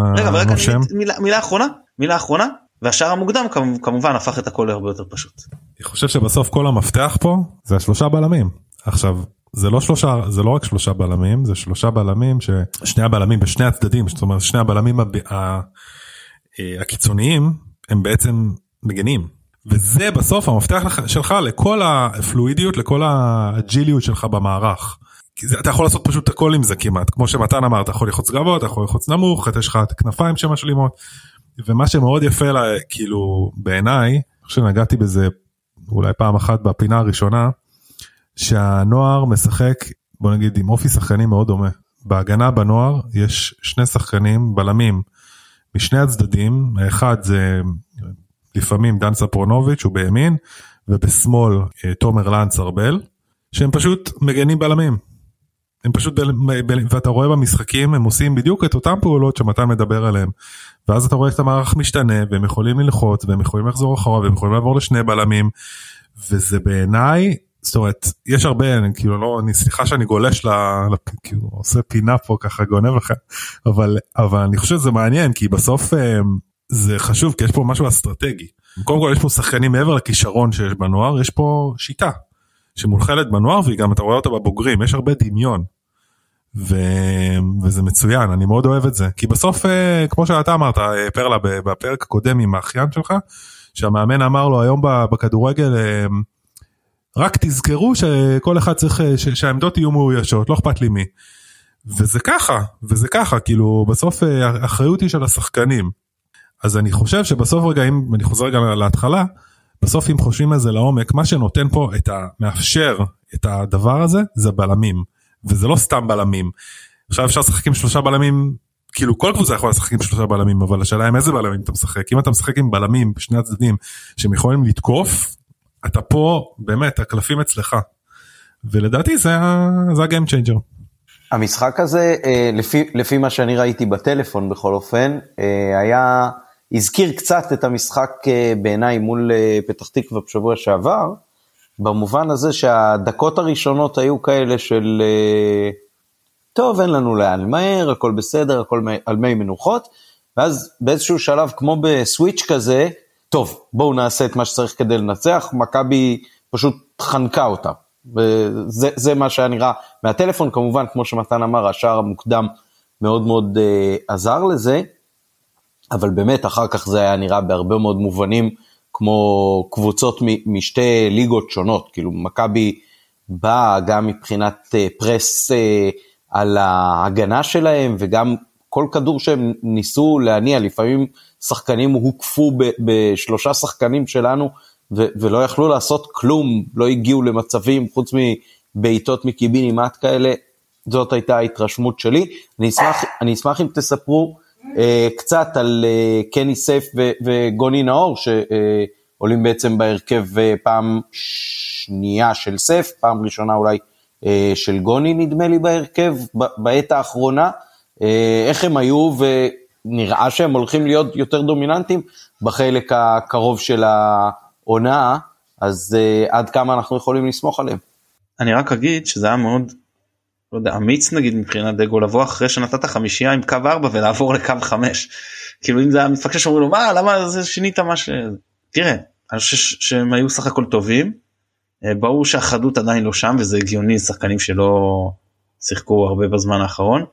נושם. מילה, אחרונה מילה אחרונה והשאר המוקדם כמובן הפך את הכל להרבה יותר פשוט. אני חושב שבסוף כל המפתח פה זה השלושה בלמים עכשיו זה לא שלושה זה לא רק שלושה בלמים זה שלושה בלמים ששני הבלמים בשני הצדדים זאת אומרת שני הבלמים הב... ה... הקיצוניים הם בעצם מגנים וזה בסוף המפתח שלך לכל הפלואידיות לכל האג'יליות שלך במערך. אתה יכול לעשות פשוט הכל עם זה כמעט. כמו שמתן אמר אתה יכול ללחוץ גבוה אתה יכול ללחוץ נמוך יש לך את הכנפיים שמשלימות. ומה שמאוד יפה לה כאילו בעיניי שנגעתי בזה אולי פעם אחת בפינה הראשונה שהנוער משחק בוא נגיד עם אופי שחקנים מאוד דומה. בהגנה בנוער יש שני שחקנים בלמים משני הצדדים. האחד זה לפעמים דן ספרונוביץ' הוא בימין ובשמאל אה, תומר לנץ ארבל שהם פשוט מגנים בלמים. הם פשוט ב, ב, ואתה רואה במשחקים הם עושים בדיוק את אותם פעולות שמתן מדבר עליהם ואז אתה רואה את המערך משתנה והם יכולים ללחוץ והם יכולים לחזור אחורה והם יכולים לעבור לשני בלמים. וזה בעיניי זאת אומרת יש הרבה אני כאילו לא אני סליחה שאני גולש ל... ל כאילו עושה פינה פה ככה גונב לך אבל אבל אני חושב שזה מעניין כי בסוף אה, זה חשוב כי יש פה משהו אסטרטגי. קודם כל יש פה שחקנים מעבר לכישרון שיש בנוער יש פה שיטה שמונחלת בנוער והיא גם אתה רואה אותה בבוגרים יש הרבה דמיון. ו... וזה מצוין אני מאוד אוהב את זה כי בסוף אה, כמו שאתה אמרת אה, פרלה בפרק הקודם עם האחיין שלך שהמאמן אמר לו היום בכדורגל רק תזכרו שכל אחד צריך שהעמדות יהיו מאוישות לא אכפת לי מי. וזה ככה וזה ככה כאילו בסוף האחריות היא של השחקנים. אז אני חושב שבסוף רגע אם אני חוזר רגע להתחלה בסוף אם חושבים על זה לעומק מה שנותן פה את המאפשר את הדבר הזה זה בלמים וזה לא סתם בלמים. עכשיו אפשר לשחק עם שלושה בלמים כאילו כל קבוצה יכולה לשחק עם שלושה בלמים אבל השאלה עם איזה בלמים אתה משחק אם אתה משחק עם בלמים בשני הצדדים שהם יכולים לתקוף אתה פה באמת הקלפים אצלך. ולדעתי זה, זה ה game changer. המשחק הזה אה, לפי, לפי מה שאני ראיתי בטלפון בכל אופן אה, היה הזכיר קצת את המשחק אה, בעיניי מול פתח תקווה בשבוע שעבר במובן הזה שהדקות הראשונות היו כאלה של טוב אין לנו לאן למהר הכל בסדר הכל על מי מנוחות ואז באיזשהו שלב כמו בסוויץ' כזה טוב, בואו נעשה את מה שצריך כדי לנצח, מכבי פשוט חנקה אותה. וזה מה שהיה נראה מהטלפון, כמובן, כמו שמתן אמר, השער המוקדם מאוד מאוד uh, עזר לזה, אבל באמת אחר כך זה היה נראה בהרבה מאוד מובנים כמו קבוצות משתי ליגות שונות, כאילו מכבי באה גם מבחינת uh, פרס uh, על ההגנה שלהם וגם כל כדור שהם ניסו להניע, לפעמים שחקנים הוקפו בשלושה שחקנים שלנו ולא יכלו לעשות כלום, לא הגיעו למצבים חוץ מבעיטות מקיבינימט כאלה, זאת הייתה ההתרשמות שלי. אני אשמח, אני אשמח אם תספרו אה, קצת על אה, קני סייף וגוני נאור, שעולים בעצם בהרכב אה, פעם שנייה של סייף, פעם ראשונה אולי אה, של גוני נדמה לי בהרכב, בעת האחרונה. אה, איך הם היו, ונראה שהם הולכים להיות יותר דומיננטיים בחלק הקרוב של העונה, אז עד כמה אנחנו יכולים לסמוך עליהם. אני רק אגיד שזה היה מאוד לא יודע, אמיץ נגיד מבחינת דגו לבוא אחרי שנתת חמישייה עם קו 4 ולעבור לקו 5. כאילו אם זה היה מפקד שאומרים לו מה למה זה שינית מה ש... תראה אני חושב שהם היו סך הכל טובים. אה, ברור שהחדות עדיין לא שם וזה הגיוני שחקנים שלא שיחקו הרבה בזמן האחרון.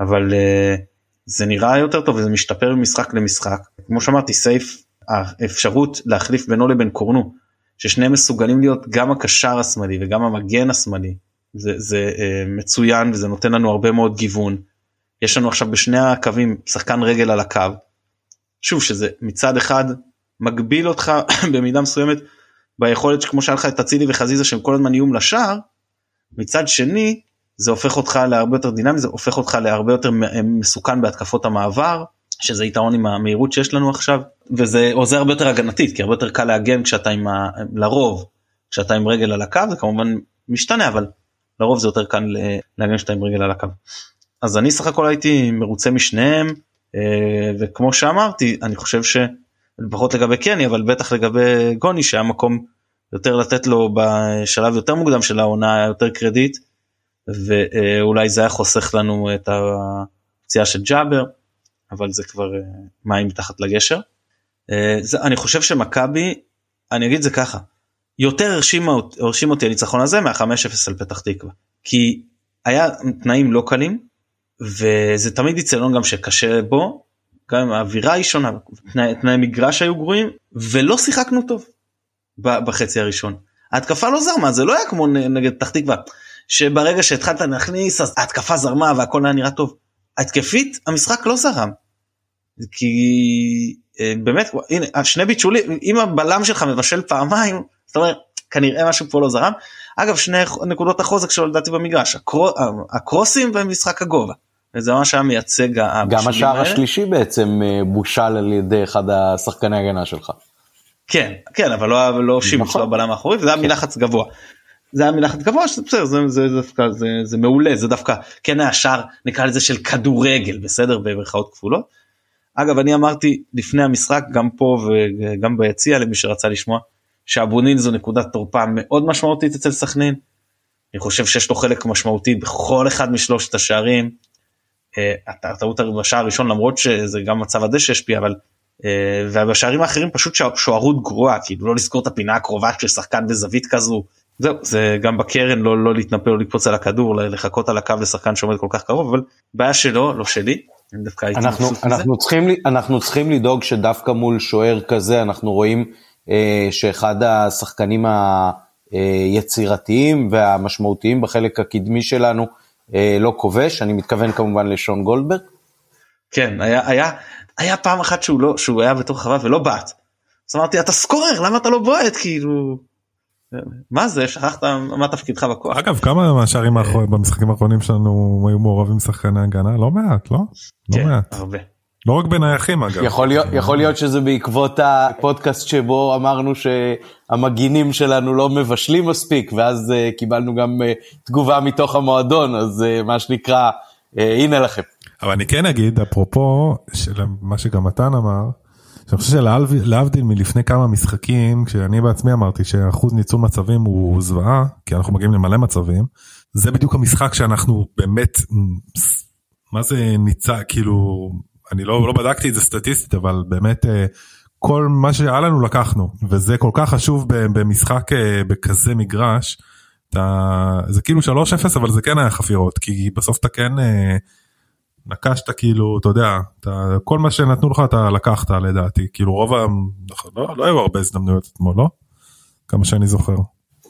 אבל uh, זה נראה יותר טוב וזה משתפר ממשחק למשחק כמו שאמרתי סייף האפשרות להחליף בינו לבין קורנו ששניהם מסוגלים להיות גם הקשר השמאלי וגם המגן השמאלי זה, זה uh, מצוין וזה נותן לנו הרבה מאוד גיוון. יש לנו עכשיו בשני הקווים שחקן רגל על הקו. שוב שזה מצד אחד מגביל אותך <coughs> במידה מסוימת ביכולת כמו שהיה לך את אצילי וחזיזה שהם כל הזמן איום לשער. מצד שני זה הופך אותך להרבה יותר דינמי, זה הופך אותך להרבה יותר מסוכן בהתקפות המעבר, שזה יתרון עם המהירות שיש לנו עכשיו, וזה עוזר הרבה יותר הגנתית, כי הרבה יותר קל להגן כשאתה עם ה... לרוב, כשאתה עם רגל על הקו, זה כמובן משתנה, אבל לרוב זה יותר קל להגן כשאתה עם רגל על הקו. אז אני סך הכל הייתי מרוצה משניהם, וכמו שאמרתי אני חושב שלפחות לגבי קני אבל בטח לגבי גוני שהיה מקום יותר לתת לו בשלב יותר מוקדם של העונה יותר קרדיט ואולי זה היה חוסך לנו את הפציעה של ג'אבר אבל זה כבר מים מתחת לגשר. אני חושב שמכבי אני אגיד זה ככה יותר הרשים, אותי הניצחון הזה מה-5-0 על פתח תקווה כי היה תנאים לא קלים וזה תמיד יצלון גם שקשה בו גם האווירה היא שונה תנאי, תנאי מגרש היו גרועים ולא שיחקנו טוב בחצי הראשון. ההתקפה לא זרמה זה לא היה כמו נגד פתח תקווה שברגע שהתחלת להכניס אז ההתקפה זרמה והכל היה נראה טוב. התקפית המשחק לא זרם. כי אה, באמת הנה שני ביטולים אם הבלם שלך מבשל פעמיים זאת אומרת כנראה משהו פה לא זרם. אגב שני נקודות החוזק שלו לדעתי במגרש הקרו, הקרוסים ומשחק הגובה. וזה ממש היה מייצג גם השער השלישי בעצם אה, בושל על ידי אחד השחקני הגנה שלך. כן כן אבל לא לא שימוש נכון. בלם האחורי וזה היה כן. מלחץ גבוה. זה היה מלחץ גבוה שזה בסדר זה, זה, זה, זה, זה, זה מעולה זה דווקא כן היה שער נקרא לזה של כדורגל בסדר במרכאות כפולות. אגב אני אמרתי לפני המשחק גם פה וגם ביציע למי שרצה לשמוע שאבונין זו נקודת תורפה מאוד משמעותית אצל סכנין. אני חושב שיש לו חלק משמעותי בכל אחד משלושת השערים. אה, הטעות בשער הראשון למרות שזה גם מצב הדשא השפיע אבל אה, ובשערים האחרים פשוט שוערות גרועה כאילו לא לזכור את הפינה הקרובה של שחקן בזווית כזו. זהו זה גם בקרן לא לא להתנפל או לקפוץ על הכדור לחכות על הקו לשחקן שעומד כל כך קרוב אבל בעיה שלו לא שלי. אנחנו אנחנו צריכים אנחנו צריכים לדאוג שדווקא מול שוער כזה אנחנו רואים שאחד השחקנים היצירתיים והמשמעותיים בחלק הקדמי שלנו אה, לא כובש, אני מתכוון כמובן לשון גולדברג. כן, היה, היה, היה פעם אחת שהוא לא, שהוא היה בתוך חווה ולא בעט. אז אמרתי אתה סקורר למה אתה לא בועט כאילו. מה זה שכחת מה תפקידך בכוח. אגב כמה מהשערים במשחקים האחרונים שלנו היו מעורבים שחקני הגנה לא מעט לא? לא כן, מעט. הרבה. לא רק בנייחים אגב. יכול להיות, יכול להיות שזה בעקבות הפודקאסט שבו אמרנו שהמגינים שלנו לא מבשלים מספיק ואז uh, קיבלנו גם uh, תגובה מתוך המועדון אז uh, מה שנקרא uh, הנה לכם. אבל אני כן אגיד אפרופו של מה שגם מתן אמר. אני חושב שלהבדיל מלפני כמה משחקים כשאני בעצמי אמרתי שאחוז ניצול מצבים הוא זוועה כי אנחנו מגיעים למלא מצבים זה בדיוק המשחק שאנחנו באמת מה זה ניצה כאילו אני לא, לא בדקתי את זה סטטיסטית אבל באמת אה, כל מה שהיה לנו לקחנו וזה כל כך חשוב במשחק אה, בכזה מגרש. אתה, זה כאילו 3-0 אבל זה כן היה חפירות כי בסוף אתה כן אה, נקשת כאילו אתה יודע אתה, כל מה שנתנו לך אתה לקחת לדעתי כאילו רוב ה... לא, לא היו הרבה הזדמנויות אתמול לא? כמה שאני זוכר.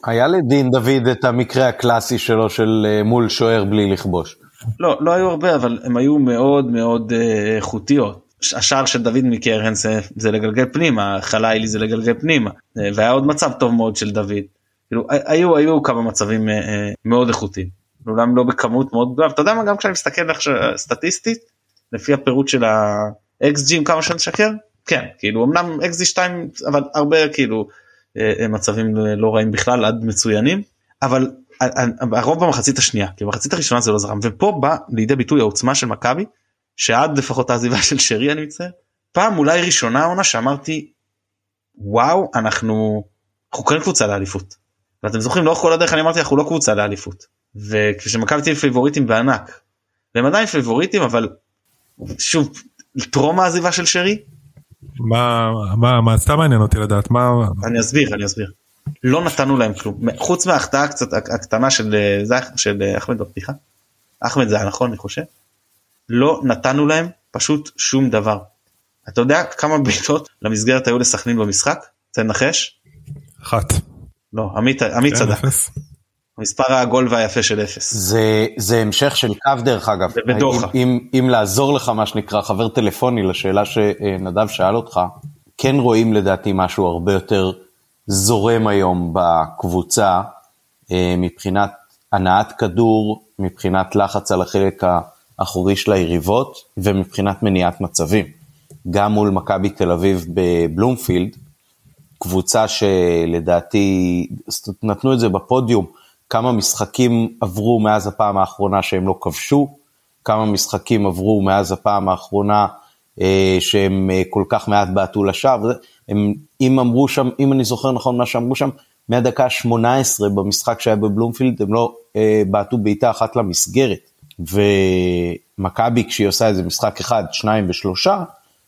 היה לדין דוד את המקרה הקלאסי שלו של מול שוער בלי לכבוש. לא, לא היו הרבה אבל הם היו מאוד מאוד אה, איכותיות. השער של דוד מקרן זה, זה לגלגל פנימה, חלילי זה לגלגל פנימה, אה, והיה עוד מצב טוב מאוד של דוד. כאילו, היו, היו כמה מצבים אה, מאוד איכותיים, אולם לא בכמות מאוד גדולה, אתה יודע מה, גם כשאני מסתכל איך סטטיסטית, לפי הפירוט של ה-XG, כמה שאני משקר, כן, כאילו, אמנם XG 2, אבל הרבה כאילו מצבים לא רעים בכלל, עד מצוינים, אבל הרוב במחצית השנייה כי במחצית הראשונה זה לא זרם ופה בא לידי ביטוי העוצמה של מכבי שעד לפחות העזיבה של שרי אני מצטער פעם אולי ראשונה עונה שאמרתי וואו אנחנו אנחנו כן קבוצה לאליפות. ואתם זוכרים לאורך כל הדרך אני אמרתי אנחנו לא קבוצה לאליפות וכשמכבי תהיה פייבוריטים בענק והם עדיין פייבוריטים אבל שוב טרום העזיבה של שרי. מה מה מה סתם מעניין אותי לדעת מה אני אסביר אני אסביר. לא נתנו להם כלום חוץ מההחטאה קצת הקטנה של אה, של אה, אחמד בפתיחה. אחמד זה היה נכון אני חושב. לא נתנו להם פשוט שום דבר. אתה יודע כמה בעיטות למסגרת היו לסכנין במשחק? לנחש? אחת. לא עמית עמית כן, צדק. המספר העגול והיפה של אפס. זה, זה המשך של קו דרך אגב. בדוחה. אם, אם, אם לעזור לך מה שנקרא חבר טלפוני לשאלה שנדב שאל אותך, כן רואים לדעתי משהו הרבה יותר זורם היום בקבוצה אה, מבחינת הנעת כדור, מבחינת לחץ על החלק האחורי של היריבות ומבחינת מניעת מצבים. גם מול מכבי תל אביב בבלומפילד, קבוצה שלדעתי, נתנו את זה בפודיום, כמה משחקים עברו מאז הפעם האחרונה שהם לא כבשו, כמה משחקים עברו מאז הפעם האחרונה אה, שהם אה, כל כך מעט בעטו לשער, הם, אם אמרו שם, אם אני זוכר נכון מה שאמרו שם, מהדקה ה-18 במשחק שהיה בבלומפילד הם לא אה, בעטו בעיטה אחת למסגרת. ומכבי כשהיא עושה איזה משחק אחד, שניים ושלושה,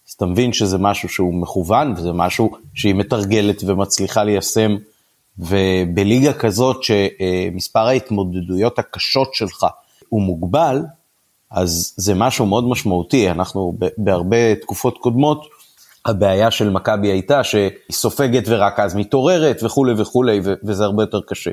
אז אתה מבין שזה משהו שהוא מכוון וזה משהו שהיא מתרגלת ומצליחה ליישם. ובליגה כזאת שמספר ההתמודדויות הקשות שלך הוא מוגבל, אז זה משהו מאוד משמעותי. אנחנו בהרבה תקופות קודמות, הבעיה של מכבי הייתה שהיא סופגת ורק אז מתעוררת וכולי וכולי, וזה הרבה יותר קשה.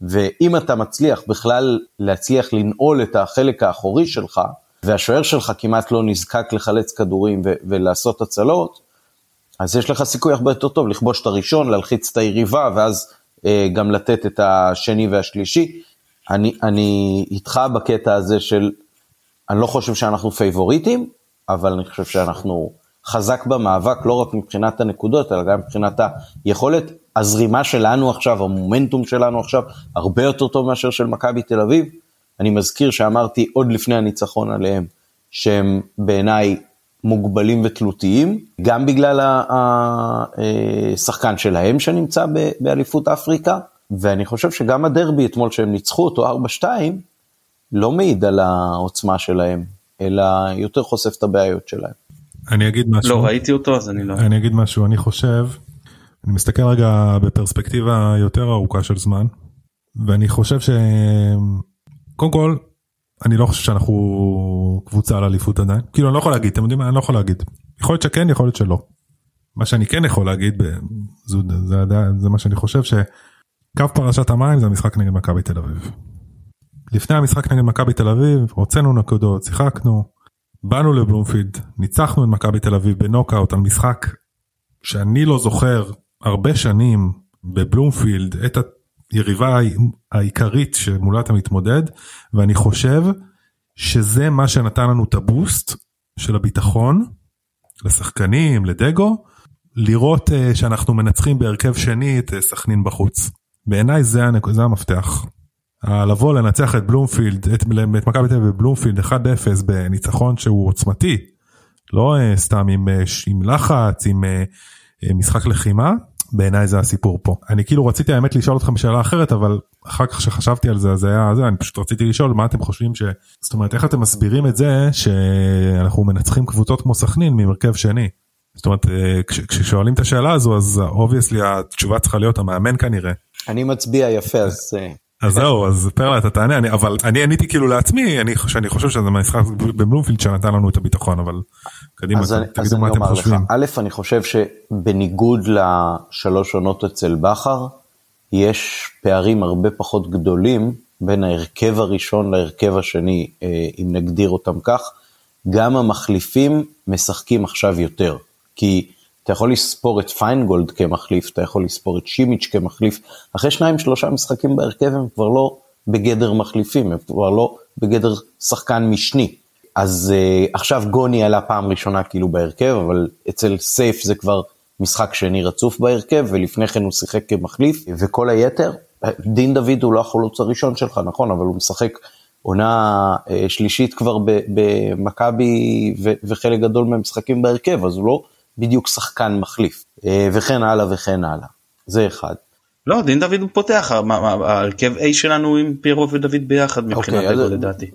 ואם אתה מצליח בכלל להצליח לנעול את החלק האחורי שלך, והשוער שלך כמעט לא נזקק לחלץ כדורים ולעשות הצלות, אז יש לך סיכוי הרבה יותר טוב לכבוש את הראשון, להלחיץ את היריבה, ואז אה, גם לתת את השני והשלישי. אני, אני איתך בקטע הזה של, אני לא חושב שאנחנו פייבוריטים, אבל אני חושב שאנחנו חזק במאבק, לא רק מבחינת הנקודות, אלא גם מבחינת היכולת. הזרימה שלנו עכשיו, המומנטום שלנו עכשיו, הרבה יותר טוב מאשר של מכבי תל אביב. אני מזכיר שאמרתי עוד לפני הניצחון עליהם, שהם בעיניי מוגבלים ותלותיים, גם בגלל השחקן שלהם שנמצא באליפות אפריקה, ואני חושב שגם הדרבי אתמול שהם ניצחו אותו 4-2, לא מעיד על העוצמה שלהם, אלא יותר חושף את הבעיות שלהם. אני אגיד משהו. לא ראיתי אותו אז אני לא... אני אגיד משהו, אני חושב, אני מסתכל רגע בפרספקטיבה יותר ארוכה של זמן, ואני חושב ש... קודם כל, אני לא חושב שאנחנו קבוצה על אליפות עדיין. כאילו אני לא יכול להגיד, אתם יודעים מה? אני לא יכול להגיד. יכול להיות שכן, יכול להיות שלא. מה שאני כן יכול להגיד, זה, זה, זה, זה מה שאני חושב, שקו פרשת המים זה המשחק נגד מכבי תל אביב. לפני המשחק נגד מכבי תל אביב, הוצאנו נקודות, שיחקנו, באנו לבלומפילד, ניצחנו את מכבי תל אביב בנוקאוט על משחק שאני לא זוכר הרבה שנים בבלומפילד את היריבה העיקרית שמולה אתה מתמודד ואני חושב שזה מה שנתן לנו את הבוסט של הביטחון לשחקנים לדגו לראות uh, שאנחנו מנצחים בהרכב שני את uh, סכנין בחוץ. בעיניי זה. זה המפתח. לבוא לנצח את בלומפילד, את, את מכבי תל אביב בבלומפילד 1-0 בניצחון שהוא עוצמתי, לא uh, סתם עם, uh, עם לחץ, עם uh, משחק לחימה, בעיניי זה הסיפור פה. אני כאילו רציתי האמת לשאול אתכם שאלה אחרת אבל אחר כך שחשבתי על זה אז היה זה אני פשוט רציתי לשאול מה אתם חושבים ש... זאת אומרת איך אתם מסבירים את זה שאנחנו מנצחים קבוצות כמו סכנין מהרכב שני. זאת אומרת כש, כששואלים את השאלה הזו אז obviously התשובה צריכה להיות המאמן כנראה. אני מצביע יפה אז אה, אז זהו אז פרלה אתה תענה אני אבל אני עניתי כאילו לעצמי אני שאני חושב שזה משחק בבלומפילד שנתן לנו את הביטחון אבל קדימה אז תגידו אז מה אתם חושבים. א' אני חושב שבניגוד לשלוש עונות אצל בכר יש פערים הרבה פחות גדולים בין ההרכב הראשון להרכב השני אה, אם נגדיר אותם כך גם המחליפים משחקים עכשיו יותר כי אתה יכול לספור את פיינגולד כמחליף, אתה יכול לספור את שימיץ' כמחליף, אחרי שניים שלושה משחקים בהרכב הם כבר לא בגדר מחליפים, הם כבר לא בגדר שחקן משני. אז uh, עכשיו גוני עלה פעם ראשונה כאילו בהרכב, אבל אצל סייף זה כבר משחק שני רצוף בהרכב, ולפני כן הוא שיחק כמחליף, וכל היתר, דין דוד הוא לא החלוץ הראשון שלך, נכון, אבל הוא משחק עונה uh, שלישית כבר במכבי וחלק גדול מהמשחקים בהרכב, אז הוא לא בדיוק שחקן מחליף, אה, וכן הלאה וכן הלאה. זה אחד. לא, דין דוד הוא פותח, ההרכב A שלנו עם פירו ודוד ביחד מבחינת okay, אגו לדעתי.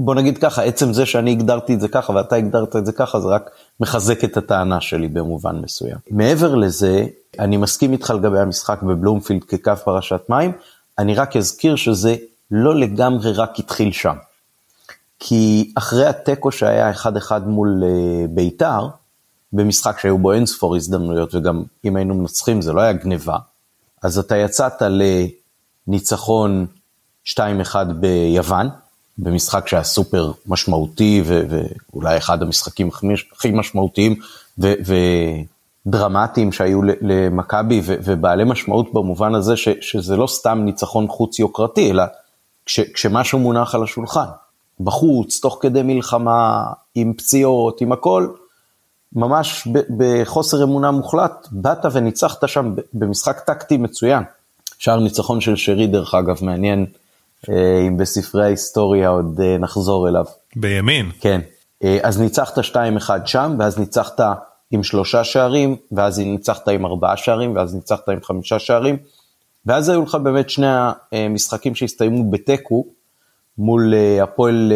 בוא נגיד ככה, עצם זה שאני הגדרתי את זה ככה ואתה הגדרת את זה ככה, זה רק מחזק את הטענה שלי במובן מסוים. מעבר לזה, אני מסכים איתך לגבי המשחק בבלומפילד כקו פרשת מים, אני רק אזכיר שזה לא לגמרי רק התחיל שם. כי אחרי התיקו שהיה 1-1 מול uh, ביתר, במשחק שהיו בו אין ספור הזדמנויות, וגם אם היינו מנצחים זה לא היה גניבה, אז אתה יצאת לניצחון 2-1 ביוון, במשחק שהיה סופר משמעותי, ו- ואולי אחד המשחקים הכי משמעותיים ו- ודרמטיים שהיו למכבי, ו- ובעלי משמעות במובן הזה ש- שזה לא סתם ניצחון חוץ יוקרתי, אלא כש- כשמשהו מונח על השולחן. בחוץ, תוך כדי מלחמה, עם פציעות, עם הכל, ממש בחוסר אמונה מוחלט, באת וניצחת שם במשחק טקטי מצוין. שער ניצחון של שרי דרך אגב, מעניין אה, אם בספרי ההיסטוריה עוד אה, נחזור אליו. בימין. כן. אה, אז ניצחת 2-1 שם, ואז ניצחת עם שלושה שערים, ואז ניצחת עם ארבעה שערים, ואז ניצחת עם חמישה שערים, ואז היו לך באמת שני המשחקים שהסתיימו בתיקו, מול הפועל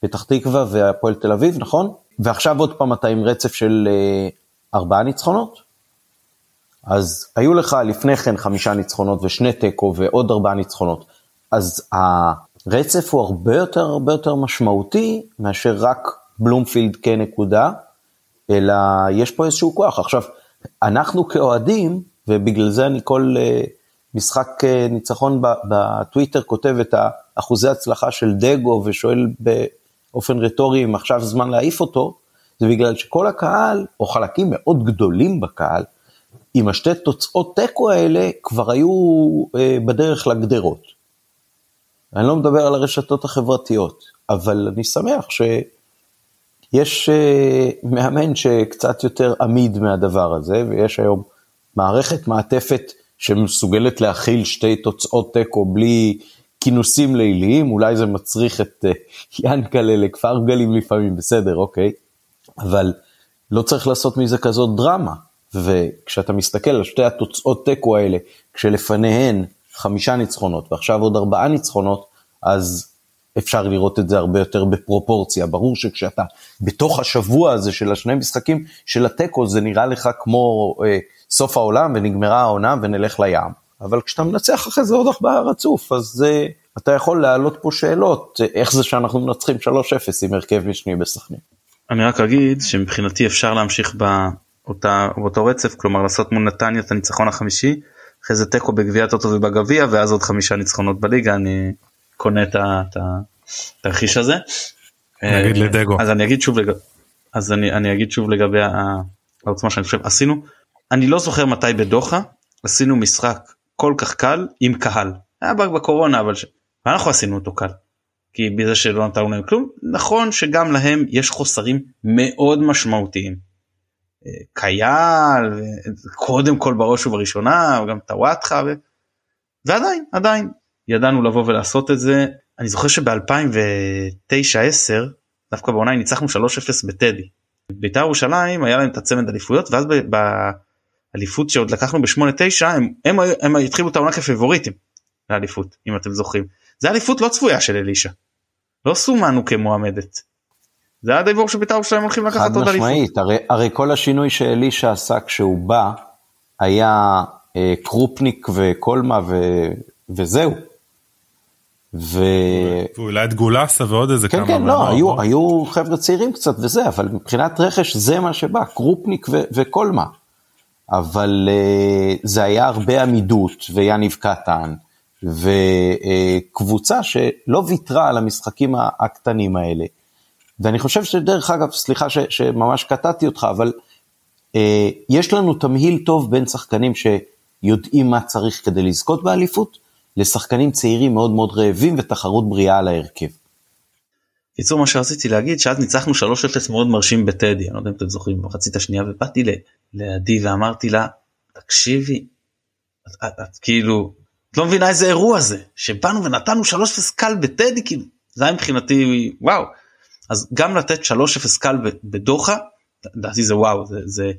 פתח תקווה והפועל תל אביב, נכון? ועכשיו עוד פעם אתה עם רצף של ארבעה ניצחונות? אז היו לך לפני כן חמישה ניצחונות ושני תיקו ועוד ארבעה ניצחונות. אז הרצף הוא הרבה יותר הרבה יותר משמעותי מאשר רק בלומפילד כנקודה, אלא יש פה איזשהו כוח. עכשיו, אנחנו כאוהדים, ובגלל זה אני כל uh, משחק uh, ניצחון בטוויטר כותב את אחוזי הצלחה של דגו ושואל באופן רטורי אם עכשיו זמן להעיף אותו, זה בגלל שכל הקהל, או חלקים מאוד גדולים בקהל, עם השתי תוצאות תיקו האלה כבר היו uh, בדרך לגדרות. אני לא מדבר על הרשתות החברתיות, אבל אני שמח שיש uh, מאמן שקצת יותר עמיד מהדבר הזה, ויש היום מערכת מעטפת שמסוגלת להכיל שתי תוצאות תיקו בלי כינוסים ליליים, אולי זה מצריך את uh, ינקלה לכפר גלים לפעמים, בסדר, אוקיי, אבל לא צריך לעשות מזה כזאת דרמה. וכשאתה מסתכל על שתי התוצאות תיקו האלה, כשלפניהן חמישה ניצחונות ועכשיו עוד ארבעה ניצחונות, אז אפשר לראות את זה הרבה יותר בפרופורציה. ברור שכשאתה בתוך השבוע הזה של השני משחקים של התיקו, זה נראה לך כמו אה, סוף העולם ונגמרה העונה ונלך לים. אבל כשאתה מנצח אחרי זה עוד ארבעה רצוף, אז אה, אתה יכול להעלות פה שאלות, איך זה שאנחנו מנצחים 3-0 עם הרכב משני בסכנין. אני רק אגיד שמבחינתי אפשר להמשיך באותה, באותו רצף, כלומר לעשות מול נתניה את הניצחון החמישי, אחרי זה תיקו בגביע הטוטו ובגביע ואז עוד חמישה ניצחונות בליגה, אני קונה את התרחיש הזה. נגיד אה, לדגו. אז אני אגיד שוב לגבי, אז אני, אני אגיד שוב לגבי העוצמה שאני חושב עשינו, אני לא זוכר מתי בדוחה עשינו משחק כל כך קל עם קהל. היה בקורונה אבל ש... ואנחנו עשינו אותו קל. כי בזה שלא נתנו להם כלום נכון שגם להם יש חוסרים מאוד משמעותיים. אה, קייל קודם כל בראש ובראשונה גם טוואטחה ו... ועדיין עדיין ידענו לבוא ולעשות את זה אני זוכר שב2009-10 דווקא בעונה ניצחנו 3-0 בטדי. בית"ר ירושלים היה להם את הצמד אליפויות ואז באליפות שעוד לקחנו ב-8-9 הם, הם, הם התחילו את העונה כפבוריטים לאליפות אם אתם זוכרים. זה אליפות לא צפויה של אלישע. לא סומנו כמועמדת. זה היה הדיבור שבית"ר ירושלים הולכים לקחת עוד אליפות. חד משמעית, הרי, הרי כל השינוי שאלישע עשה כשהוא בא היה אה, קרופניק וקולמה ו, וזהו. ו... ואולי את גולסה ועוד איזה כן, כמה. כן, כן, לא, היו? היו חבר'ה צעירים קצת וזה, אבל מבחינת רכש זה מה שבא, קרופניק ו- וקולמה. אבל uh, זה היה הרבה עמידות, ויניב קטן, וקבוצה שלא ויתרה על המשחקים הקטנים האלה. ואני חושב שדרך אגב, סליחה ש, שממש קטעתי אותך, אבל uh, יש לנו תמהיל טוב בין שחקנים שיודעים מה צריך כדי לזכות באליפות, לשחקנים צעירים מאוד מאוד רעבים ותחרות בריאה על ההרכב. קיצור מה שרציתי להגיד שאז ניצחנו 3-0 מאוד מרשים בטדי אני לא יודע אם אתם זוכרים במחצית השנייה ובאתי לעדי ואמרתי לה תקשיבי את, את, את כאילו את לא מבינה איזה אירוע זה שבאנו ונתנו 3-0 קל בטדי כאילו זה היה מבחינתי וואו אז גם לתת 3-0 קל בדוחה לדעתי זה וואו זה זה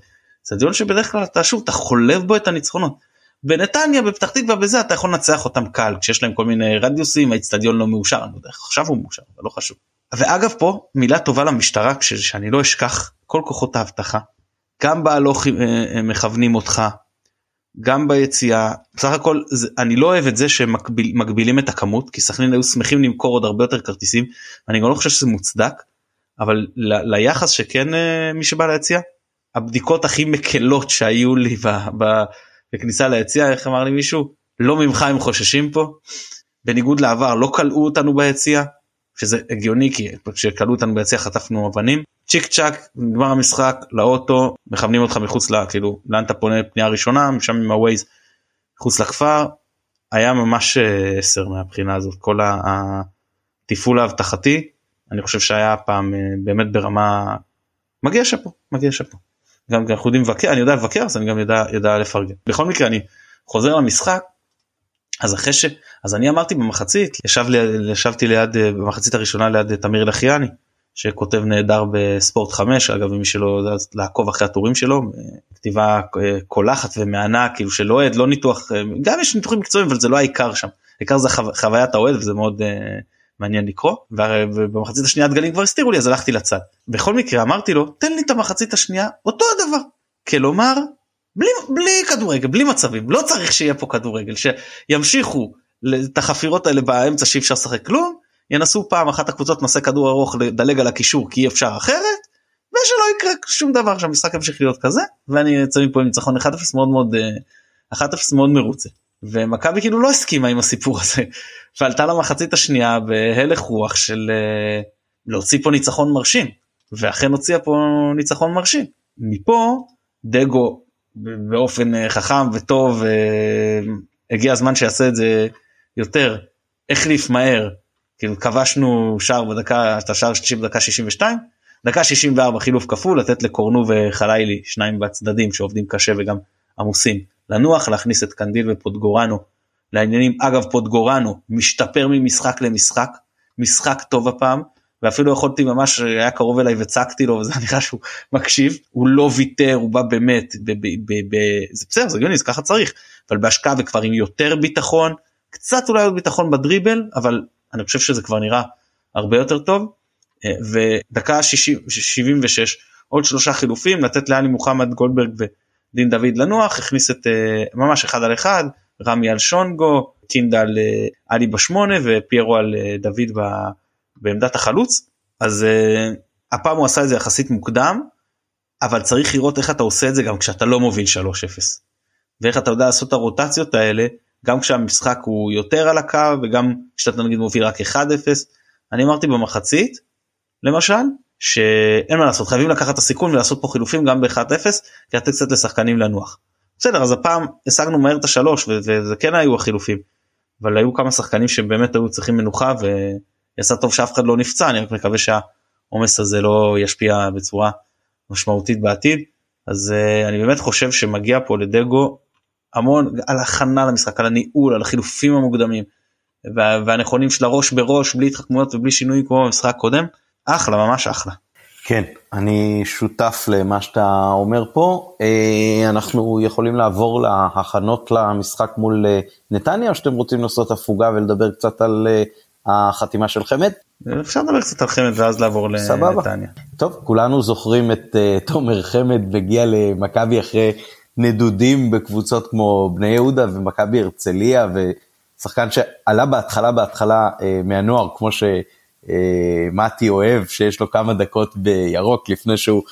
זה דיון שבדרך כלל אתה שוב אתה חולב בו את הניצחונות. בנתניה בפתח תקווה בזה אתה יכול לנצח אותם קל כשיש להם כל מיני רדיוסים האצטדיון לא מאושר אני לא יודע עכשיו הוא מאושר אבל לא חשוב. ואגב פה מילה טובה למשטרה שאני לא אשכח כל כוחות האבטחה גם בהלוך אה, אה, מכוונים אותך גם ביציאה. בסך הכל אני לא אוהב את זה שמגבילים את הכמות כי סכנין היו שמחים למכור עוד הרבה יותר כרטיסים. אני גם לא חושב שזה מוצדק אבל ל, ליחס שכן אה, מי שבא ליציאה הבדיקות הכי מקלות שהיו לי ב, ב, בכניסה ליציאה איך אמר לי מישהו? לא ממך הם חוששים פה. בניגוד לעבר לא כלאו אותנו ביציאה שזה הגיוני כי כשכלאו אותנו ביציאה חטפנו אבנים צ'יק צ'אק נגמר המשחק לאוטו מכוונים אותך מחוץ ל... כאילו לאן אתה פונה פנייה ראשונה משם עם הווייז מחוץ לכפר. היה ממש 10 אה, מהבחינה הזאת כל התפעול האבטחתי. אני חושב שהיה פעם אה, באמת ברמה מגיע שאפו מגיע שאפו. גם אנחנו יודעים לבקר אני יודע לבקר אז אני גם יודע, יודע לפרגן. בכל מקרה אני חוזר למשחק אז אחרי ש... אז אני אמרתי במחצית ישב לי, ישבתי ליד במחצית הראשונה ליד תמיר לחיאני שכותב נהדר בספורט 5 אגב מי שלא יודע לעקוב אחרי הטורים שלו כתיבה אה, קולחת ומהנה כאילו של אוהד לא ניתוח אה, גם יש ניתוחים מקצועיים אבל זה לא העיקר שם. העיקר זה חו, חוויית האוהד וזה מאוד uh, מעניין לקרוא. ובמחצית השנייה הדגלים כבר הסתירו לי אז הלכתי לצד. בכל מקרה אמרתי לו תן לי את המחצית השנייה אותו הדבר. כלומר בלי, בלי כדורגל בלי מצבים. לא צריך שיהיה פה כדורגל שימשיכו את החפירות האלה באמצע שאי אפשר לשחק כלום ינסו פעם אחת הקבוצות נושא כדור ארוך לדלג על הקישור כי אי אפשר אחרת ושלא יקרה שום דבר שהמשחק ימשיך להיות כזה ואני יוצא מפה עם ניצחון 1-0 מאוד מאוד 1-0 אה, מאוד מרוצה. ומכבי כאילו לא הסכימה עם הסיפור <laughs> הזה ועלתה למחצית השנייה בהלך רוח של אה, להוציא פה ניצחון מרשים ואכן הוציאה פה ניצחון מרשים. מפה דגו באופן אה, חכם וטוב הגיע הזמן שיעשה את זה יותר החליף מהר כאילו כבשנו שער בדקה את השער השלישי בדקה 62 דקה 64 חילוף כפול לתת לקורנו וחלילי שניים בצדדים שעובדים קשה וגם עמוסים לנוח להכניס את קנדיל ופוטגורנו לעניינים. אגב פוטגורנו משתפר ממשחק למשחק משחק טוב הפעם ואפילו יכולתי ממש היה קרוב אליי וצעקתי לו וזה נראה שהוא מקשיב הוא לא ויתר הוא בא באמת ב, ב, ב, ב, זה בסדר זה הגיוני זה ככה צריך אבל בהשקעה וכבר עם יותר ביטחון קצת אולי עוד ביטחון בדריבל אבל אני חושב שזה כבר נראה הרבה יותר טוב. אה, ודקה 76 עוד שלושה חילופים לתת לאלי מוחמד גולדברג ודין דוד לנוח הכניס את אה, ממש אחד על אחד רמי על שונגו קינדה על אה, עלי בשמונה ופיירו על דוד בעמדת החלוץ. אז הפעם הוא עשה את זה יחסית מוקדם אבל צריך לראות איך אתה עושה את זה גם כשאתה לא מוביל 3-0 ואיך אתה יודע לעשות את הרוטציות האלה גם כשהמשחק הוא יותר על הקו וגם כשאתה נגיד מוביל רק 1-0. אני אמרתי במחצית למשל שאין מה לעשות חייבים לקחת את הסיכון ולעשות פה חילופים גם ב-1-0 כי לתת קצת לשחקנים לנוח. בסדר אז הפעם השגנו מהר את השלוש וזה כן היו החילופים אבל היו כמה שחקנים שבאמת היו צריכים מנוחה ויצא טוב שאף אחד לא נפצע אני רק מקווה שהעומס הזה לא ישפיע בצורה משמעותית בעתיד אז uh, אני באמת חושב שמגיע פה לדגו המון על הכנה למשחק על הניהול על החילופים המוקדמים והנכונים של הראש בראש בלי התחכמויות ובלי שינויים כמו במשחק הקודם אחלה ממש אחלה. כן אני שותף למה שאתה אומר פה אה, אנחנו יכולים לעבור להכנות למשחק מול אה, נתניה או שאתם רוצים לעשות הפוגה ולדבר קצת על אה, החתימה של חמד? אפשר לדבר קצת על חמד ואז לעבור לנתניה. טוב כולנו זוכרים את תומר חמד מגיע למכבי אחרי נדודים בקבוצות כמו בני יהודה ומכבי הרצליה ושחקן שעלה בהתחלה בהתחלה אה, מהנוער כמו שמתי אוהב שיש לו כמה דקות בירוק לפני שהוא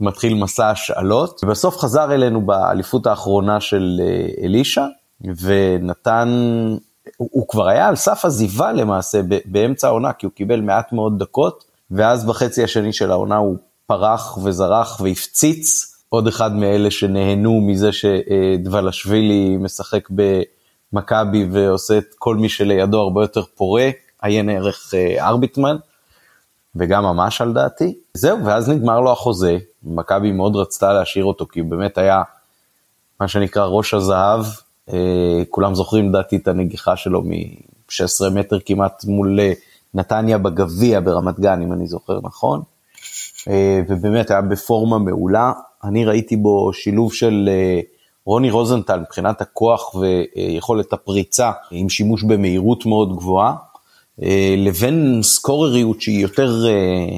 מתחיל מסע השאלות. ובסוף חזר אלינו באליפות האחרונה של אה, אלישע ונתן הוא, הוא כבר היה על סף עזיבה למעשה באמצע העונה כי הוא קיבל מעט מאוד דקות ואז בחצי השני של העונה הוא פרח וזרח והפציץ עוד אחד מאלה שנהנו מזה שדבלשווילי משחק במכבי ועושה את כל מי שלידו הרבה יותר פורה, עיין ערך אה, ארביטמן, וגם ממש על דעתי. זהו, ואז נגמר לו החוזה, מכבי מאוד רצתה להשאיר אותו, כי הוא באמת היה מה שנקרא ראש הזהב, אה, כולם זוכרים לדעתי את הנגיחה שלו מ-16 מטר כמעט מול אה, נתניה בגביע ברמת גן, אם אני זוכר נכון. ובאמת היה בפורמה מעולה, אני ראיתי בו שילוב של אה, רוני רוזנטל מבחינת הכוח ויכולת הפריצה עם שימוש במהירות מאוד גבוהה, אה, לבין סקורריות שהיא יותר אה,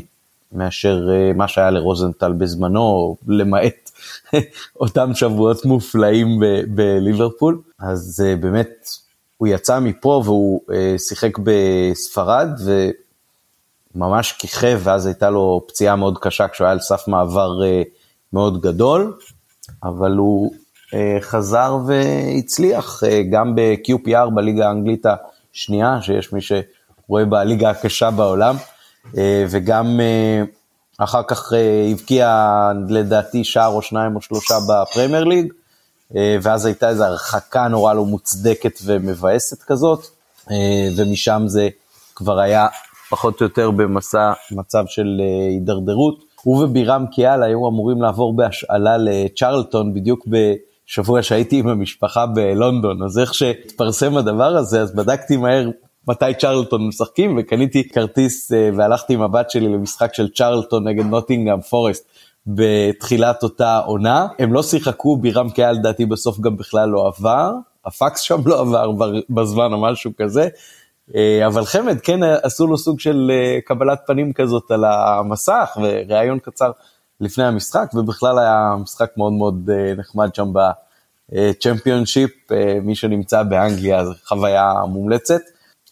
מאשר מה שהיה לרוזנטל בזמנו, למעט <laughs> אותם שבועות מופלאים בליברפול. אז באמת הוא יצא מפה והוא שיחק בספרד וממש כיכב ואז הייתה לו פציעה מאוד קשה כשהוא היה על סף מעבר מאוד גדול, אבל הוא אה, חזר והצליח אה, גם ב-QPR בליגה האנגלית השנייה, שיש מי שרואה בליגה הקשה בעולם, אה, וגם אחר כך הבקיע לדעתי שער או שניים או שלושה בפרמייר ליג, ואז הייתה איזו הרחקה נורא לא מוצדקת ומבאסת כזאת, ומשם זה כבר היה פחות או יותר במסע, מצב של הידרדרות. הוא ובירם קיאל היו אמורים לעבור בהשאלה לצ'רלטון בדיוק בשבוע שהייתי עם המשפחה בלונדון, אז איך שהתפרסם הדבר הזה, אז בדקתי מהר מתי צ'רלטון משחקים וקניתי כרטיס אה, והלכתי עם הבת שלי למשחק של צ'רלטון נגד נוטינגאם פורסט בתחילת אותה עונה. הם לא שיחקו, בירם קהל לדעתי בסוף גם בכלל לא עבר, הפקס שם לא עבר בזמן או משהו כזה. אה, אבל חמד כן עשו לו סוג של אה, קבלת פנים כזאת על המסך וראיון קצר לפני המשחק ובכלל היה משחק מאוד מאוד נחמד שם בצ'מפיונשיפ, מי שנמצא באנגליה זו חוויה מומלצת.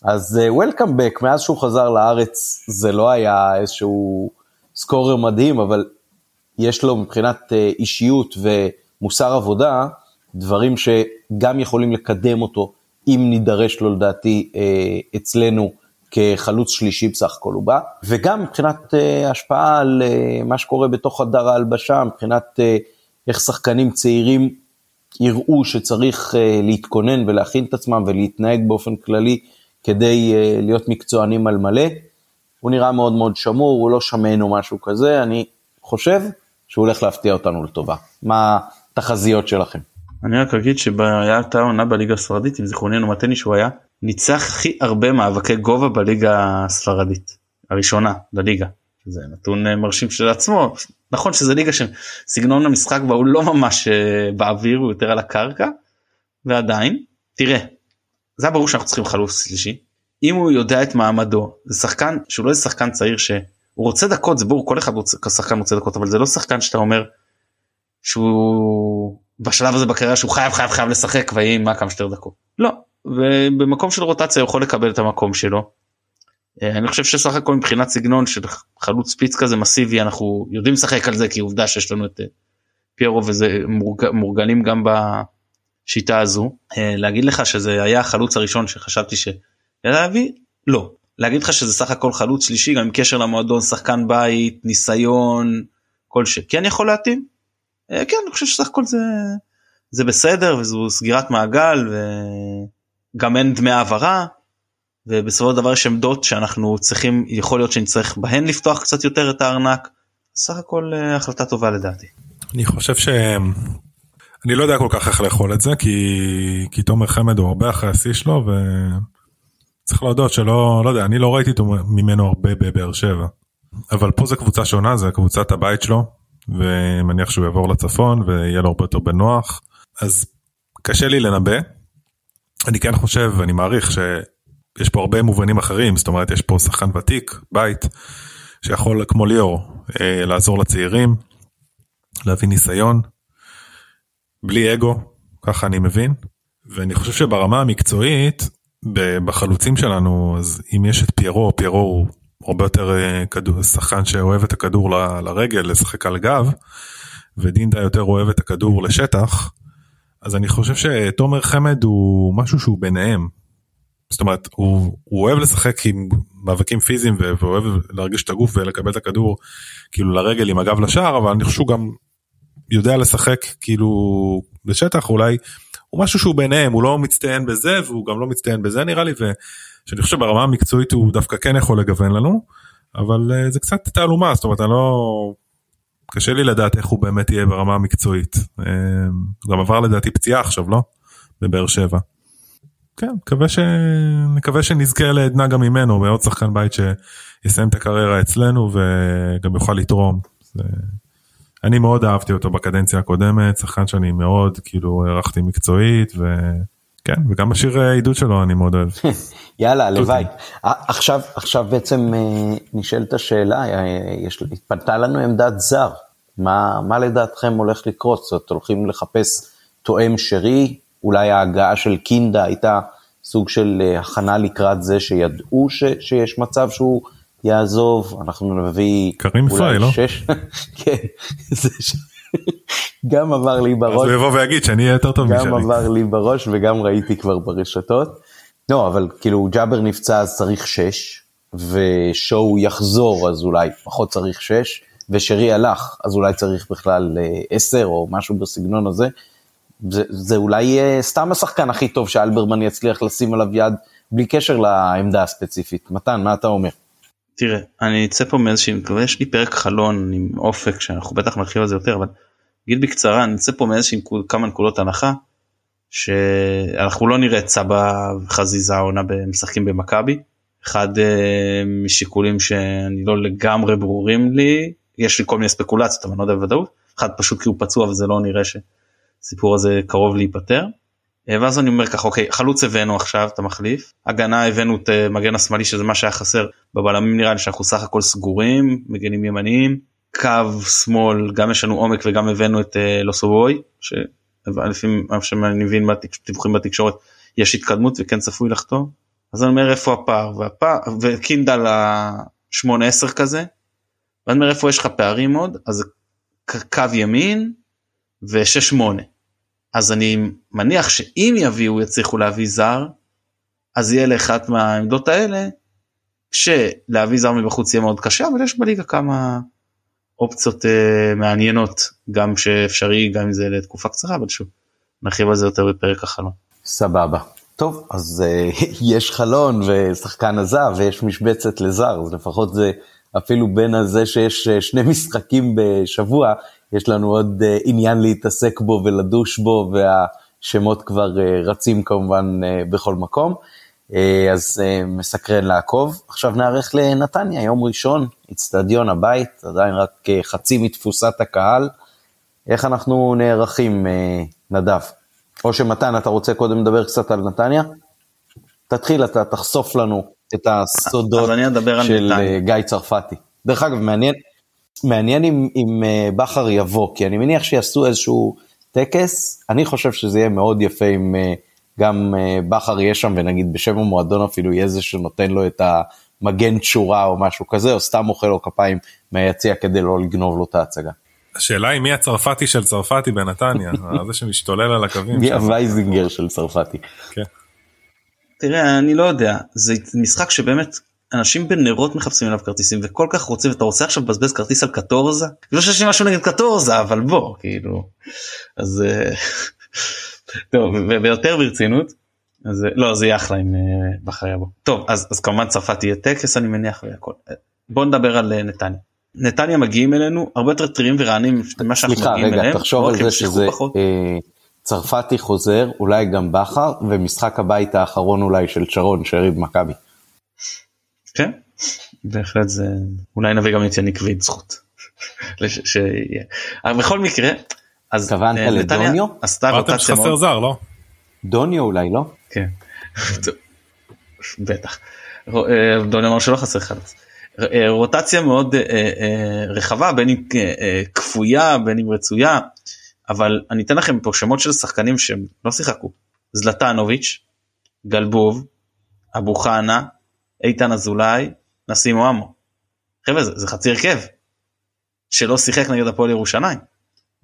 אז וולקאם בק, מאז שהוא חזר לארץ זה לא היה איזשהו סקורר מדהים, אבל יש לו מבחינת אישיות ומוסר עבודה, דברים שגם יכולים לקדם אותו, אם נידרש לו לדעתי uh, אצלנו כחלוץ שלישי בסך הכל הוא בא, וגם מבחינת uh, השפעה על uh, מה שקורה בתוך הדר ההלבשה, מבחינת איך שחקנים צעירים יראו שצריך להתכונן ולהכין את עצמם ולהתנהג באופן כללי כדי להיות מקצוענים על מלא. הוא נראה מאוד מאוד שמור, הוא לא שמן או משהו כזה, אני חושב שהוא הולך להפתיע אותנו לטובה. מה התחזיות שלכם? אני רק אגיד שהייתה עונה בליגה הספרדית, אם זיכרוננו מתני שהוא היה, ניצח הכי הרבה מאבקי גובה בליגה הספרדית, הראשונה בליגה. זה נתון אה, מרשים של עצמו נכון שזה ליגה שסגנון המשחק בה הוא לא ממש אה, באוויר הוא יותר על הקרקע ועדיין תראה זה היה ברור שאנחנו צריכים חלוץ שלישי. אם הוא יודע את מעמדו זה שחקן שהוא לא איזה שחקן צעיר שהוא רוצה דקות זה ברור כל אחד רוצה כשחקן רוצה דקות אבל זה לא שחקן שאתה אומר שהוא בשלב הזה בקריירה שהוא חייב חייב חייב לשחק ויהיה מה כמה שיותר דקות לא ובמקום של רוטציה הוא יכול לקבל את המקום שלו. אה, אני חושב שסך הכל מבחינת סגנון של חלוץ פיץ כזה מסיבי אנחנו יודעים לשחק על זה כי עובדה שיש לנו את אה, פיירו וזה מורגלים גם ב... השיטה הזו אה, להגיד לך שזה היה החלוץ הראשון שחשבתי שלהביא לא להגיד לך שזה סך הכל חלוץ שלישי גם עם קשר למועדון שחקן בית ניסיון כל שכן יכול להתאים. אה, כן אני חושב שסך הכל זה זה בסדר וזו סגירת מעגל וגם אין דמי העברה ובסופו של דבר יש עמדות שאנחנו צריכים יכול להיות שנצטרך בהן לפתוח קצת יותר את הארנק. סך הכל אה, החלטה טובה לדעתי. אני חושב שהם אני לא יודע כל כך איך לאכול את זה כי כי תומר חמד הוא הרבה אחרי השיא שלו וצריך להודות שלא לא יודע אני לא ראיתי ממנו הרבה בבאר שבע. אבל פה זה קבוצה שונה זה קבוצת הבית שלו ומניח שהוא יעבור לצפון ויהיה לו הרבה יותר בנוח אז קשה לי לנבא. אני כן חושב אני מעריך שיש פה הרבה מובנים אחרים זאת אומרת יש פה שחקן ותיק בית שיכול כמו ליאור אה, לעזור לצעירים להביא ניסיון. בלי אגו, ככה אני מבין. ואני חושב שברמה המקצועית, בחלוצים שלנו, אז אם יש את פיירו, פיירו הוא הרבה יותר אה, שחקן שאוהב את הכדור ל, לרגל, לשחק על גב, ודינדה יותר אוהב את הכדור לשטח, אז אני חושב שתומר חמד הוא משהו שהוא ביניהם. זאת אומרת, הוא, הוא אוהב לשחק עם מאבקים פיזיים ואוהב להרגיש את הגוף ולקבל את הכדור כאילו לרגל עם הגב לשער, אבל אני חושב שהוא גם יודע לשחק כאילו בשטח אולי הוא משהו שהוא ביניהם הוא לא מצטיין בזה והוא גם לא מצטיין בזה נראה לי ושאני חושב ברמה המקצועית הוא דווקא כן יכול לגוון לנו אבל uh, זה קצת תעלומה זאת אומרת אני לא קשה לי לדעת איך הוא באמת יהיה ברמה המקצועית uh, גם עבר לדעתי פציעה עכשיו לא בבאר שבע. כן מקווה ש... מקווה שנזכה לעדנה גם ממנו ועוד שחקן בית שיסיים את הקריירה אצלנו וגם יוכל לתרום. זה... אני מאוד אהבתי אותו בקדנציה הקודמת, שחקן שאני מאוד כאילו הערכתי מקצועית וכן, וגם בשיר העידוד שלו אני מאוד אוהב. <laughs> יאללה, הלוואי. עכשיו, עכשיו בעצם אה, נשאלת השאלה, אה, יש, התפנתה לנו עמדת זר, מה, מה לדעתכם הולך לקרות? זאת אומרת, הולכים לחפש תואם שרי, אולי ההגעה של קינדה הייתה סוג של אה, הכנה לקראת זה שידעו ש, שיש מצב שהוא יעזוב, אנחנו נביא קרים פריי, לא? שש, <laughs> כן, זה ש... גם עבר לי בראש, אז הוא יבוא ויגיד שאני אהיה יותר טוב משלי, גם עבר לי בראש וגם ראיתי כבר ברשתות, לא אבל כאילו ג'אבר נפצע אז צריך שש, ושואו יחזור אז אולי פחות צריך שש, ושרי הלך אז אולי צריך בכלל אה, עשר או משהו בסגנון הזה, זה, זה אולי סתם השחקן הכי טוב שאלברמן יצליח לשים עליו יד בלי קשר לעמדה הספציפית, מתן מה אתה אומר? תראה אני אצא פה מאיזושהי יש לי פרק חלון עם אופק שאנחנו בטח נרחיב על זה יותר אבל נגיד בקצרה אני אצא פה מאיזושהי כמה נקודות הנחה שאנחנו לא נראה סבא וחזיזה העונה משחקים במכבי. אחד אה, משיקולים שאני לא לגמרי ברורים לי יש לי כל מיני ספקולציות אבל אני לא יודע בוודאות אחד פשוט כי הוא פצוע וזה לא נראה שהסיפור הזה קרוב להיפתר. אה, ואז אני אומר ככה אוקיי חלוץ הבאנו עכשיו את המחליף הגנה הבאנו את אה, מגן השמאלי שזה מה שהיה חסר בבלמים נראה לי שאנחנו סך הכל סגורים מגנים ימניים קו שמאל גם יש לנו עומק וגם הבאנו את לוסובוי שלפי מה שאני מבין מהדיווחים בתקשורת יש התקדמות וכן צפוי לחתום אז אני אומר איפה הפער והפער וקינדל ה-8-10 כזה. ואני אומר איפה יש לך פערים עוד אז קו ימין ו-6-8. אז אני מניח שאם יביאו יצליחו להביא זר אז יהיה לאחת מהעמדות האלה שלהביא זר מבחוץ יהיה מאוד קשה אבל יש בליגה כמה אופציות uh, מעניינות גם שאפשרי גם אם זה לתקופה קצרה אבל שוב נרחיב על זה יותר בפרק החלום. סבבה. טוב, אז uh, <laughs> יש חלון ושחקן עזב ויש משבצת לזר, אז לפחות זה אפילו בין הזה שיש uh, שני <laughs> משחקים בשבוע, יש לנו עוד uh, עניין להתעסק בו ולדוש בו, והשמות כבר uh, רצים כמובן uh, בכל מקום. Uh, אז uh, מסקרן לעקוב. עכשיו נערך לנתניה, יום ראשון, אצטדיון הבית, עדיין רק uh, חצי מתפוסת הקהל. איך אנחנו נערכים, uh, נדב? או שמתן, אתה רוצה קודם לדבר קצת על נתניה? תתחיל, אתה תחשוף לנו את הסודות של אה, גיא צרפתי. דרך אגב, מעניין, מעניין אם, אם אה, בכר יבוא, כי אני מניח שיעשו איזשהו טקס, אני חושב שזה יהיה מאוד יפה אם אה, גם בכר יהיה שם, ונגיד בשם המועדון אפילו יהיה זה שנותן לו את המגן תשורה או משהו כזה, או סתם מוחא לו כפיים מהיציע כדי לא לגנוב לו את ההצגה. השאלה היא מי הצרפתי של צרפתי בנתניה, <laughs> זה שמשתולל על הקווים. מי הווייזינגר של צרפתי. כן. תראה, אני לא יודע, זה משחק שבאמת אנשים בנרות מחפשים אליו כרטיסים וכל כך רוצים ואתה רוצה עכשיו לבזבז כרטיס על קטורזה? לא שיש לי משהו נגד קטורזה אבל בוא כאילו אז אה, טוב ויותר ברצינות אז לא זה יהיה אחלה אם אה, בחר יבוא טוב אז אז כמובן צרפת תהיה טקס אני מניח והכל בוא נדבר על אה, נתניה נתניה מגיעים אלינו הרבה יותר טריים ורענים ממה שאנחנו סליחה, מגיעים רגע, אליהם. תחשוב על זה שזה אה, צרפתי חוזר, אולי גם בכר, ומשחק הבית האחרון אולי של שרון, שריב מכבי. כן, בהחלט זה, אולי נביא גם את יניק ויד זכות. <laughs> שיהיה. אבל בכל מקרה, אז התכוונת אה, לדוניו? עשתה רוטציה שחסר זר, לא? דוניו אולי, לא? כן. <laughs> בטח. אה, דוניו אמר שלא חסר חלוץ. אה, רוטציה מאוד רחבה בין אם כפויה בין אם רצויה אבל אני אתן לכם פה שמות של שחקנים שהם לא שיחקו זלטנוביץ' גלבוב אבו חנה איתן אזולאי נסים אוהמו. חבר'ה זה, זה חצי הרכב שלא שיחק נגד הפועל ירושלים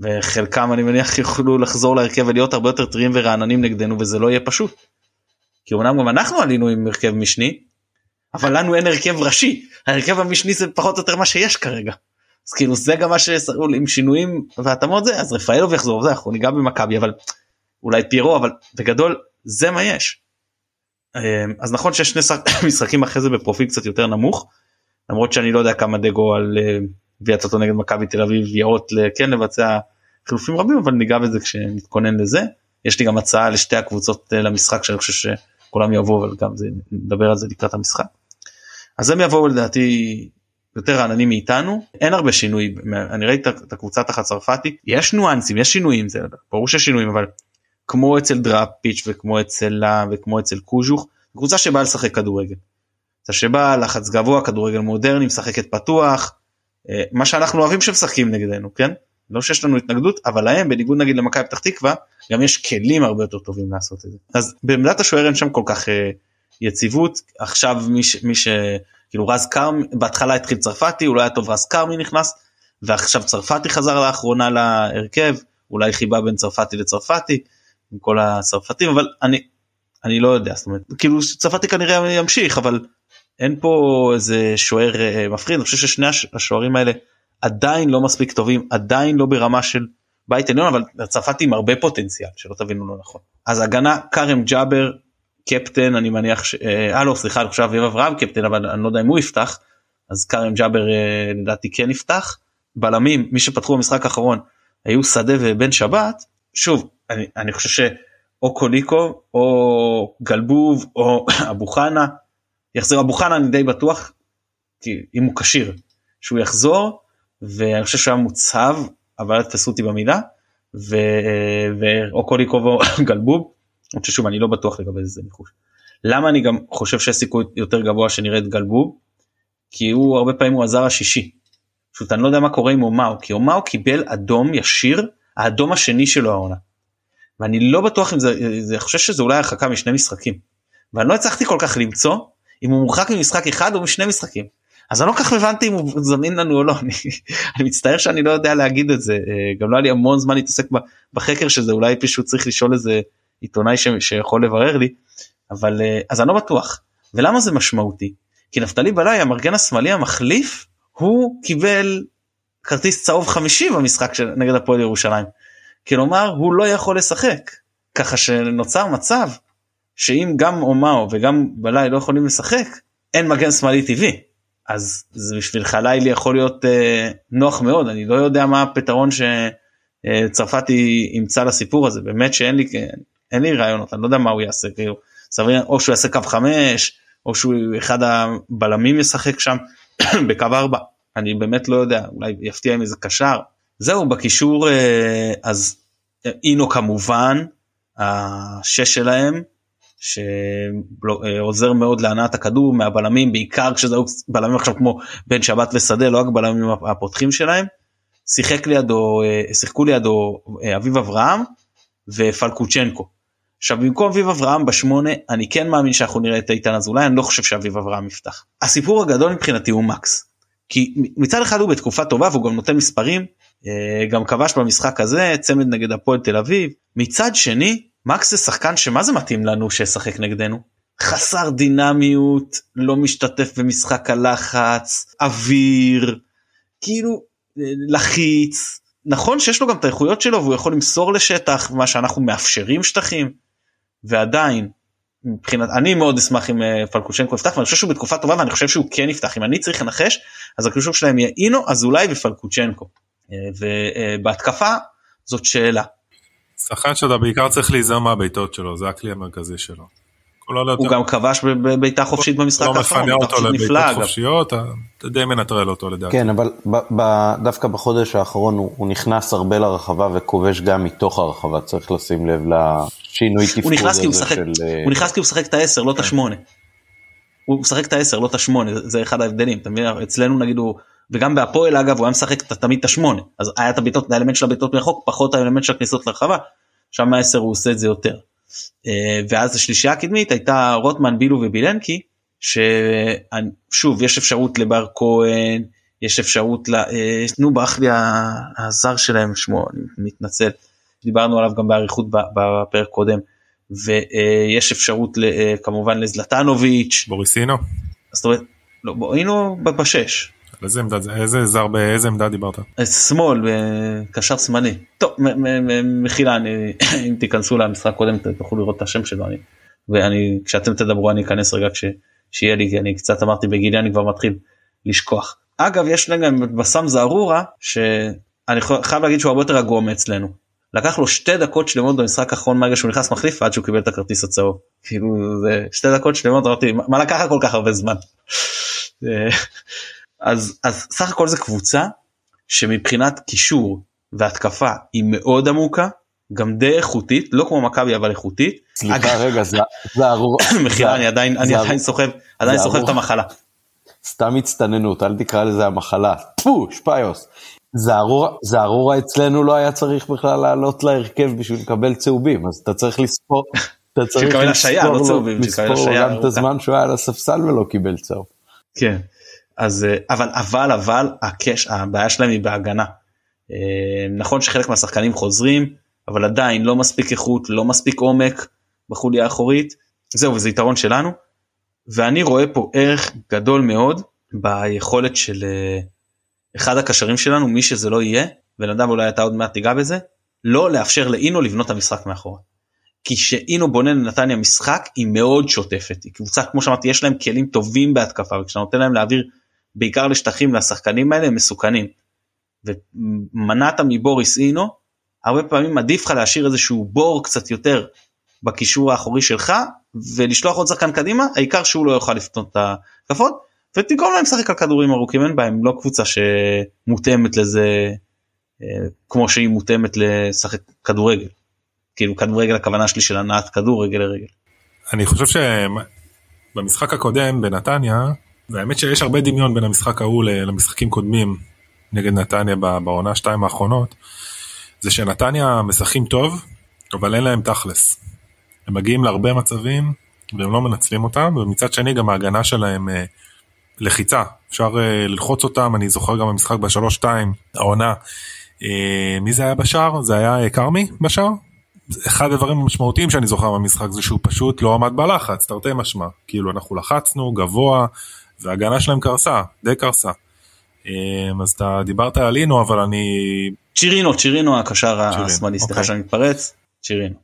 וחלקם אני מניח יוכלו לחזור להרכב ולהיות הרבה יותר טריים ורעננים נגדנו וזה לא יהיה פשוט. כי אמנם גם אנחנו עלינו עם הרכב משני אבל לנו אין הרכב ראשי ההרכב המשני זה פחות או יותר מה שיש כרגע. אז כאילו זה גם מה שסרו עם שינויים והתאמות זה אז רפאלוב יחזור זה אנחנו ניגע במכבי אבל אולי פירו אבל בגדול זה מה יש. אמ, אז נכון שיש שני <coughs> משחקים אחרי זה בפרופיל קצת יותר נמוך למרות שאני לא יודע כמה דגו על גביעת אה, אותו נגד מכבי תל אביב יאות כן לבצע חילופים רבים אבל ניגע בזה כשנתכונן לזה יש לי גם הצעה לשתי הקבוצות אה, למשחק שאני חושב שכולם יבואו אבל גם זה נדבר על זה לקראת המשחק. אז הם יבואו לדעתי יותר רעננים מאיתנו אין הרבה שינוי אני ראיתי את הקבוצה תחת צרפתי יש ניואנסים יש שינויים זה ברור שיש שינויים אבל כמו אצל דראפיץ' וכמו אצל לה וכמו אצל קוז'וך קבוצה שבאה לשחק כדורגל. קבוצה שבאה לחץ גבוה כדורגל מודרני משחקת פתוח מה שאנחנו אוהבים שמשחקים נגדנו כן? לא שיש לנו התנגדות אבל להם בניגוד נגיד למכבי פתח תקווה גם יש כלים הרבה יותר טובים לעשות את זה. אז בעמדת השוער אין שם כל כך אה, יציבות. עכשיו מי, ש, מי ש... כאילו רז כרמי בהתחלה התחיל צרפתי אולי היה טוב רז כרמי נכנס ועכשיו צרפתי חזר לאחרונה להרכב אולי חיבה בין צרפתי לצרפתי עם כל הצרפתים אבל אני אני לא יודע זאת אומרת כאילו צרפתי כנראה ימשיך אבל אין פה איזה שוער אה, מפחיד אני חושב ששני השוערים האלה עדיין לא מספיק טובים עדיין לא ברמה של בית עליון אבל צרפתי עם הרבה פוטנציאל שלא תבינו לא נכון אז הגנה כרם ג'אבר קפטן אני מניח ש... אה לא סליחה עכשיו אביב אברהם קפטן אבל אני לא יודע אם הוא יפתח אז כרם ג'אבר אה, לדעתי כן יפתח. בלמים מי שפתחו במשחק האחרון היו שדה ובן שבת שוב אני, אני חושב או קוליקו או גלבוב או <coughs> אבו חנה. יחזור אבו חנה אני די בטוח כי אם הוא כשיר שהוא יחזור ואני חושב שהוא היה מוצב אבל אל תתפסו אותי במילה ו... או קוליקו או <laughs> גלבוב. אני חושב שוב אני לא בטוח לגבי זה ניחוש. למה אני גם חושב שיש סיכוי יותר גבוה שנראה את גלבוב? כי הוא הרבה פעמים הוא הזר השישי. פשוט אני לא יודע מה קורה עם אומאו כי אומאו קיבל אדום ישיר האדום השני שלו העונה. ואני לא בטוח אם זה, אני חושב שזה אולי הרחקה משני משחקים. ואני לא הצלחתי כל כך למצוא אם הוא מורחק ממשחק אחד או משני משחקים. אז אני לא כל כך הבנתי אם הוא זמין לנו או לא, אני, <laughs> אני מצטער שאני לא יודע להגיד את זה, אה, גם לא היה לי המון זמן להתעסק בחקר שזה, אולי פשוט צריך לשאול איזה עיתונאי ש, שיכול לברר לי, אבל אה, אז אני לא בטוח. ולמה זה משמעותי? כי נפתלי בלאי המרגן השמאלי המחליף הוא קיבל כרטיס צהוב חמישי במשחק של, נגד הפועל ירושלים. כלומר הוא לא יכול לשחק ככה שנוצר מצב שאם גם אומאו וגם בלאי לא יכולים לשחק אין מגן שמאלי טבעי. אז זה בשבילך לילי יכול להיות אה, נוח מאוד. אני לא יודע מה הפתרון שצרפתי אה, ימצא לסיפור הזה. באמת שאין לי אין לי רעיונות. אני לא יודע מה הוא יעשה. כאילו סביר או שהוא יעשה קו חמש או שהוא אחד הבלמים ישחק שם <clears throat> בקו ארבע. אני באמת לא יודע. אולי יפתיע עם איזה קשר. זהו בקישור אה, אז אינו כמובן השש שלהם שעוזר מאוד להנעת הכדור מהבלמים בעיקר כשזה בלמים עכשיו כמו בן שבת ושדה לא רק בלמים הפותחים שלהם. שיחק לידו אה, שיחקו לידו אה, אביב אברהם ופלקוצ'נקו. עכשיו במקום אביב אברהם בשמונה אני כן מאמין שאנחנו נראה את איתן אזולאי אני לא חושב שאביב אברהם יפתח. הסיפור הגדול מבחינתי הוא מקס. כי מצד אחד הוא בתקופה טובה והוא גם נותן מספרים אה, גם כבש במשחק הזה צמד נגד הפועל תל אביב מצד שני מקס זה שחקן שמה זה מתאים לנו שישחק נגדנו? חסר דינמיות לא משתתף במשחק הלחץ אוויר כאילו אה, לחיץ. נכון שיש לו גם את האיכויות שלו והוא יכול למסור לשטח מה שאנחנו מאפשרים שטחים ועדיין מבחינת אני מאוד אשמח אם אה, פלקושנקו יפתח ואני חושב שהוא בתקופה טובה ואני חושב שהוא כן יפתח. אם אני צריך לנחש אז הקישור שלהם יהיה אינו אזולאי ופלקוצ'נקו. אה, ובהתקפה זאת שאלה. שחקן שאתה בעיקר צריך להיזהר מהבעיטות שלו זה הכלי המרכזי שלו. הוא גם כבש בבעיטה חופשית במשחק האחרון. לא מפנה אותו לבעיטות חופשיות, אתה די מנטרל אותו לדעתי. כן, אבל דווקא בחודש האחרון הוא נכנס הרבה לרחבה וכובש גם מתוך הרחבה, צריך לשים לב לשינוי תפקוד הזה של... הוא נכנס כי הוא משחק את העשר, לא את השמונה. הוא משחק את העשר, לא את השמונה, זה אחד ההבדלים, אתה מבין? אצלנו נגיד הוא... וגם בהפועל אגב הוא היה משחק תמיד את השמונה. אז היה את הבעיטות האלמנט של הבעיטות מרחוק פחות האלמנט של הכניסות לרחבה. שם העשר הוא עושה את זה יותר. אה, ואז השלישייה הקדמית הייתה רוטמן בילו ובילנקי ששוב יש אפשרות לבר כהן יש אפשרות ל... אה, נו ברח לי הזר שלהם שמו אני מתנצל. דיברנו עליו גם באריכות בפרק קודם. ויש אפשרות כמובן לזלטנוביץ' בוריסינו. זאת אומרת לא בואינו בשש איזה עמדה זה איזה זר באיזה עמדה דיברת? אה, שמאל קשר שמאלי. טוב מחילה אני <coughs> אם תיכנסו למשחק קודם תוכלו לראות את השם שלו אני ואני כשאתם תדברו אני אכנס רגע כשיהיה לי כי אני קצת אמרתי בגילי אני כבר מתחיל לשכוח. אגב יש גם בסם זערורה שאני חייב להגיד שהוא הרבה יותר רגוע מאצלנו. לקח לו שתי דקות שלמות במשחק האחרון מהרגע שהוא נכנס מחליף עד שהוא קיבל את הכרטיס הצהוב. כאילו זה שתי דקות שלמות אמרתי מה לקח כל כך הרבה זמן. <laughs> אז, אז סך הכל זה קבוצה שמבחינת קישור והתקפה היא מאוד עמוקה, גם די איכותית, לא כמו מכבי אבל איכותית. סליחה אגב, רגע, זה ארור. <coughs> מחילה, אני עדיין, אני עדיין סוחב, עדיין סוחב את המחלה. סתם הצטננות, אל תקרא לזה המחלה. טפו, שפיוס. זערורה אצלנו לא היה צריך בכלל לעלות להרכב בשביל לקבל צהובים, אז אתה צריך לספור. אתה צריך לספור לא גם את הזמן שהוא היה על הספסל ולא קיבל צהוב. כן. אז אה, אבל אבל אבל הקש הבעיה שלהם היא בהגנה. אה, נכון שחלק מהשחקנים חוזרים אבל עדיין לא מספיק איכות לא מספיק עומק בחוליה האחורית זהו וזה יתרון שלנו. ואני רואה פה ערך גדול מאוד ביכולת של אה, אחד הקשרים שלנו מי שזה לא יהיה ונדב אולי אתה עוד מעט תיגע בזה לא לאפשר לאינו לבנות את המשחק מאחורה. כי שאינו בונה לנתניה משחק היא מאוד שוטפת היא קבוצה כמו שאמרתי יש להם כלים טובים בהתקפה וכשאתה נותן להם להעביר בעיקר לשטחים לשחקנים האלה הם מסוכנים. ומנעת מבוריס אינו הרבה פעמים עדיף לך להשאיר איזשהו בור קצת יותר בקישור האחורי שלך ולשלוח עוד שחקן קדימה העיקר שהוא לא יוכל לפתות את ההתקפות ותגרום להם לשחק על כדורים ארוכים אין בהם לא קבוצה שמותאמת לזה אה, כמו שהיא מותאמת לשחק כדורגל. כאילו כדורגל הכוונה שלי של הנעת כדור רגל לרגל. אני חושב שבמשחק הקודם בנתניה והאמת שיש הרבה דמיון בין המשחק ההוא למשחקים קודמים נגד נתניה בעונה שתיים האחרונות זה שנתניה משחקים טוב אבל אין להם תכלס. הם מגיעים להרבה מצבים והם לא מנצלים אותם ומצד שני גם ההגנה שלהם אה, לחיצה. אפשר אה, ללחוץ אותם אני זוכר גם במשחק בשלוש שתיים העונה. אה, מי זה היה בשער? זה היה כרמי בשער? אחד הדברים המשמעותיים שאני זוכר במשחק זה שהוא פשוט לא עמד בלחץ תרתי משמע. כאילו אנחנו לחצנו גבוה וההגנה שלהם קרסה די קרסה. אז אתה דיברת על אינו אבל אני צ'ירינו צ'ירינו הקשר השמאלי סליחה אוקיי. שאני מתפרץ צ'ירינו.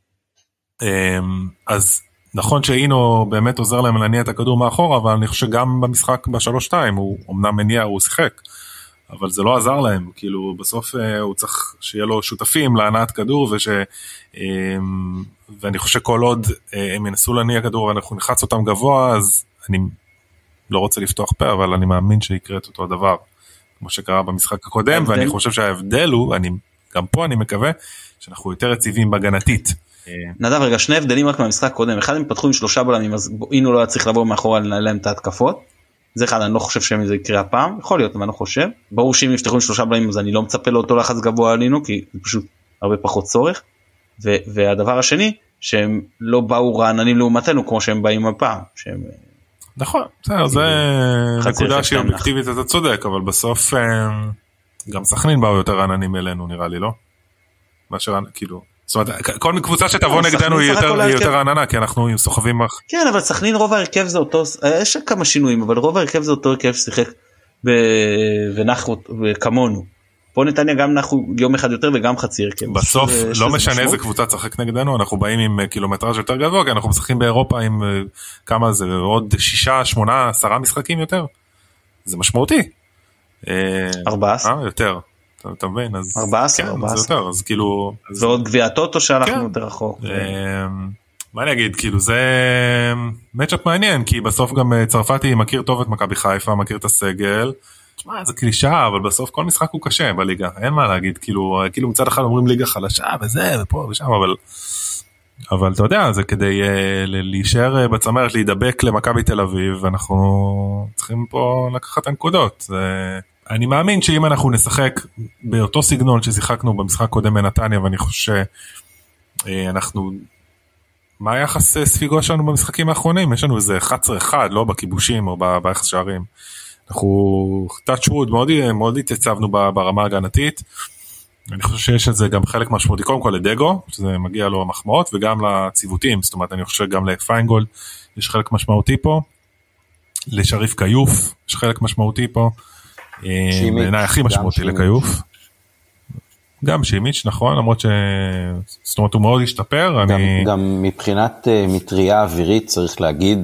אז נכון שאינו באמת עוזר להם להניע את הכדור מאחורה אבל אני חושב שגם במשחק בשלוש שתיים הוא אמנם מניע הוא שיחק. אבל זה לא עזר להם כאילו בסוף אה, הוא צריך שיהיה לו שותפים להנעת כדור וש... אמ, ואני חושב שכל עוד אה, הם ינסו להניע כדור ואנחנו נלחץ אותם גבוה אז אני לא רוצה לפתוח פה אבל אני מאמין שיקרה את אותו הדבר כמו שקרה במשחק הקודם ואני חושב שההבדל הוא אני גם פה אני מקווה שאנחנו יותר יציבים בהגנתית. נדב רגע שני הבדלים רק מהמשחק הקודם אחד הם פתחו עם שלושה בלמים אז אינו לא היה צריך לבוא מאחורה לנהל להם את ההתקפות. זה אחד אני לא חושב שזה יקרה הפעם יכול להיות אבל אני לא חושב ברור שאם יפתחו עם שלושה בלמים אז אני לא מצפה לאותו לחץ גבוה על אינו כי זה פשוט הרבה פחות צורך. והדבר השני שהם לא באו רעננים לעומתנו כמו שהם באים הפעם שהם. נכון זה נקודה שהיא אובייקטיבית אתה צודק אבל בסוף אה, גם סכנין באו יותר רעננים אלינו נראה לי לא. מאשר כאילו זאת אומרת כל קבוצה שתבוא נגדנו היא יותר יותר רעננה כי אנחנו סוחבים כן אבל סכנין רוב ההרכב זה אותו יש כמה שינויים אבל רוב ההרכב זה אותו הרכב ששיחק ונחנו כמונו. פה נתניה גם נחנו יום אחד יותר וגם חצי הרכב. בסוף לא משנה איזה קבוצה תשחק נגדנו אנחנו באים עם קילומטראז' יותר גבוה כי אנחנו משחקים באירופה עם אה, כמה זה עוד שישה שמונה עשרה משחקים יותר. זה משמעותי. אה, ארבעה עשר. אה, יותר. אתה מבין אז 14 כן, 14 זה יותר אז כאילו ועוד גביע טוטו שאנחנו כן. יותר רחוק. מה אני אגיד כאילו זה מצ'אפ מעניין כי בסוף גם אה, צרפתי מכיר טוב את מכבי חיפה מכיר את הסגל. תשמע זה קלישאה אבל בסוף כל משחק הוא קשה בליגה אין מה להגיד כאילו כאילו מצד אחד אומרים ליגה חלשה וזה ופה ושם אבל. אבל אתה יודע זה כדי uh, להישאר uh, בצמרת להידבק למכבי תל אביב ואנחנו צריכים פה לקחת את הנקודות. זה... אני מאמין שאם אנחנו נשחק באותו סגנון ששיחקנו במשחק קודם בנתניה ואני חושב שאנחנו מה היחס אה, ספיגו שלנו במשחקים האחרונים יש לנו איזה 11-1 לא בכיבושים או ביחס שערים. אנחנו touch wood מאוד מאוד התייצבנו ברמה הגנתית. אני חושב שיש את זה גם חלק משמעותי קודם כל לדגו שזה מגיע לו מחמאות וגם לציוותים זאת אומרת אני חושב גם לפיינגולד יש חלק משמעותי פה. לשריף כיוף יש חלק משמעותי פה. אה, בעיניי הכי משמעותי לכיוף. גם שימיץ' נכון למרות ש... זאת אומרת הוא מאוד השתפר. גם, אני... גם מבחינת uh, מטריה אווירית צריך להגיד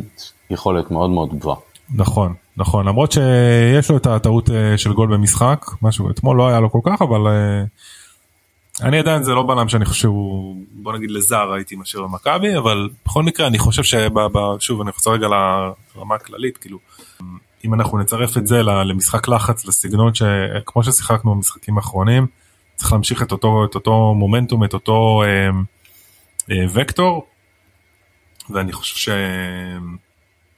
יכולת מאוד מאוד גבוהה. נכון נכון למרות שיש לו את הטעות uh, של גול במשחק משהו אתמול לא היה לו כל כך אבל uh, אני עדיין זה לא בלם שאני חושב שהוא בוא נגיד לזר הייתי משאיר במכבי אבל בכל מקרה אני חושב ששוב אני חוזר רגע לרמה הכללית כאילו אם אנחנו נצרף את זה למשחק לחץ לסגנון שכמו ששיחקנו במשחקים האחרונים צריך להמשיך את אותו את אותו מומנטום את אותו אה, אה, וקטור ואני חושב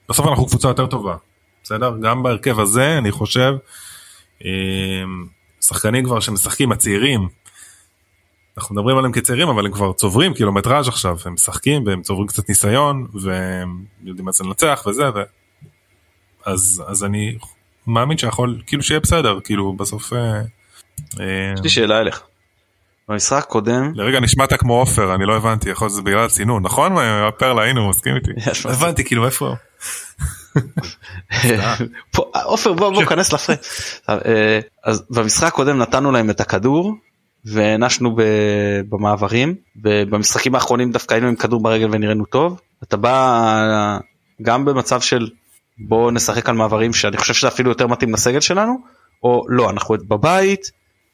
שבסוף אנחנו קבוצה יותר טובה בסדר גם בהרכב הזה אני חושב אה, שחקנים כבר שמשחקים הצעירים אנחנו מדברים עליהם כצעירים אבל הם כבר צוברים קילומטראז' עכשיו הם משחקים והם צוברים קצת ניסיון והם יודעים מה זה לנצח וזה אז אז אני מאמין שיכול כאילו שיהיה בסדר כאילו בסוף. אה, אה, יש לי שאלה אליך. במשחק קודם לרגע נשמעת כמו עופר אני לא הבנתי יכול להיות שזה בגלל הצינון נכון פרלה היינו מסכים איתי הבנתי כאילו איפה. <laughs> עופר בוא בוא <laughs> כנס לפרק. אה, אז במשחק קודם נתנו להם את הכדור והענשנו במעברים ובמשחקים האחרונים דווקא היינו עם כדור ברגל ונראינו טוב אתה בא גם במצב של בוא נשחק על מעברים שאני חושב שזה אפילו יותר מתאים לסגל שלנו או לא אנחנו בבית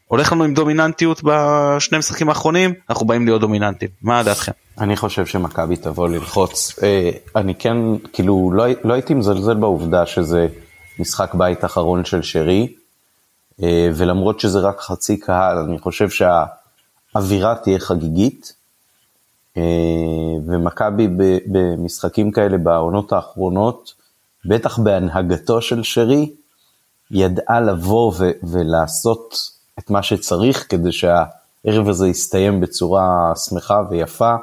הולך לנו עם דומיננטיות בשני משחקים האחרונים אנחנו באים להיות דומיננטים מה דעתכם? אני חושב שמכבי תבוא ללחוץ. אה, אני כן, כאילו, לא, לא הייתי מזלזל בעובדה שזה משחק בית אחרון של שרי, אה, ולמרות שזה רק חצי קהל, אני חושב שהאווירה תהיה חגיגית, אה, ומכבי במשחקים כאלה בעונות האחרונות, בטח בהנהגתו של שרי, ידעה לבוא ולעשות את מה שצריך כדי שהערב הזה יסתיים בצורה שמחה ויפה,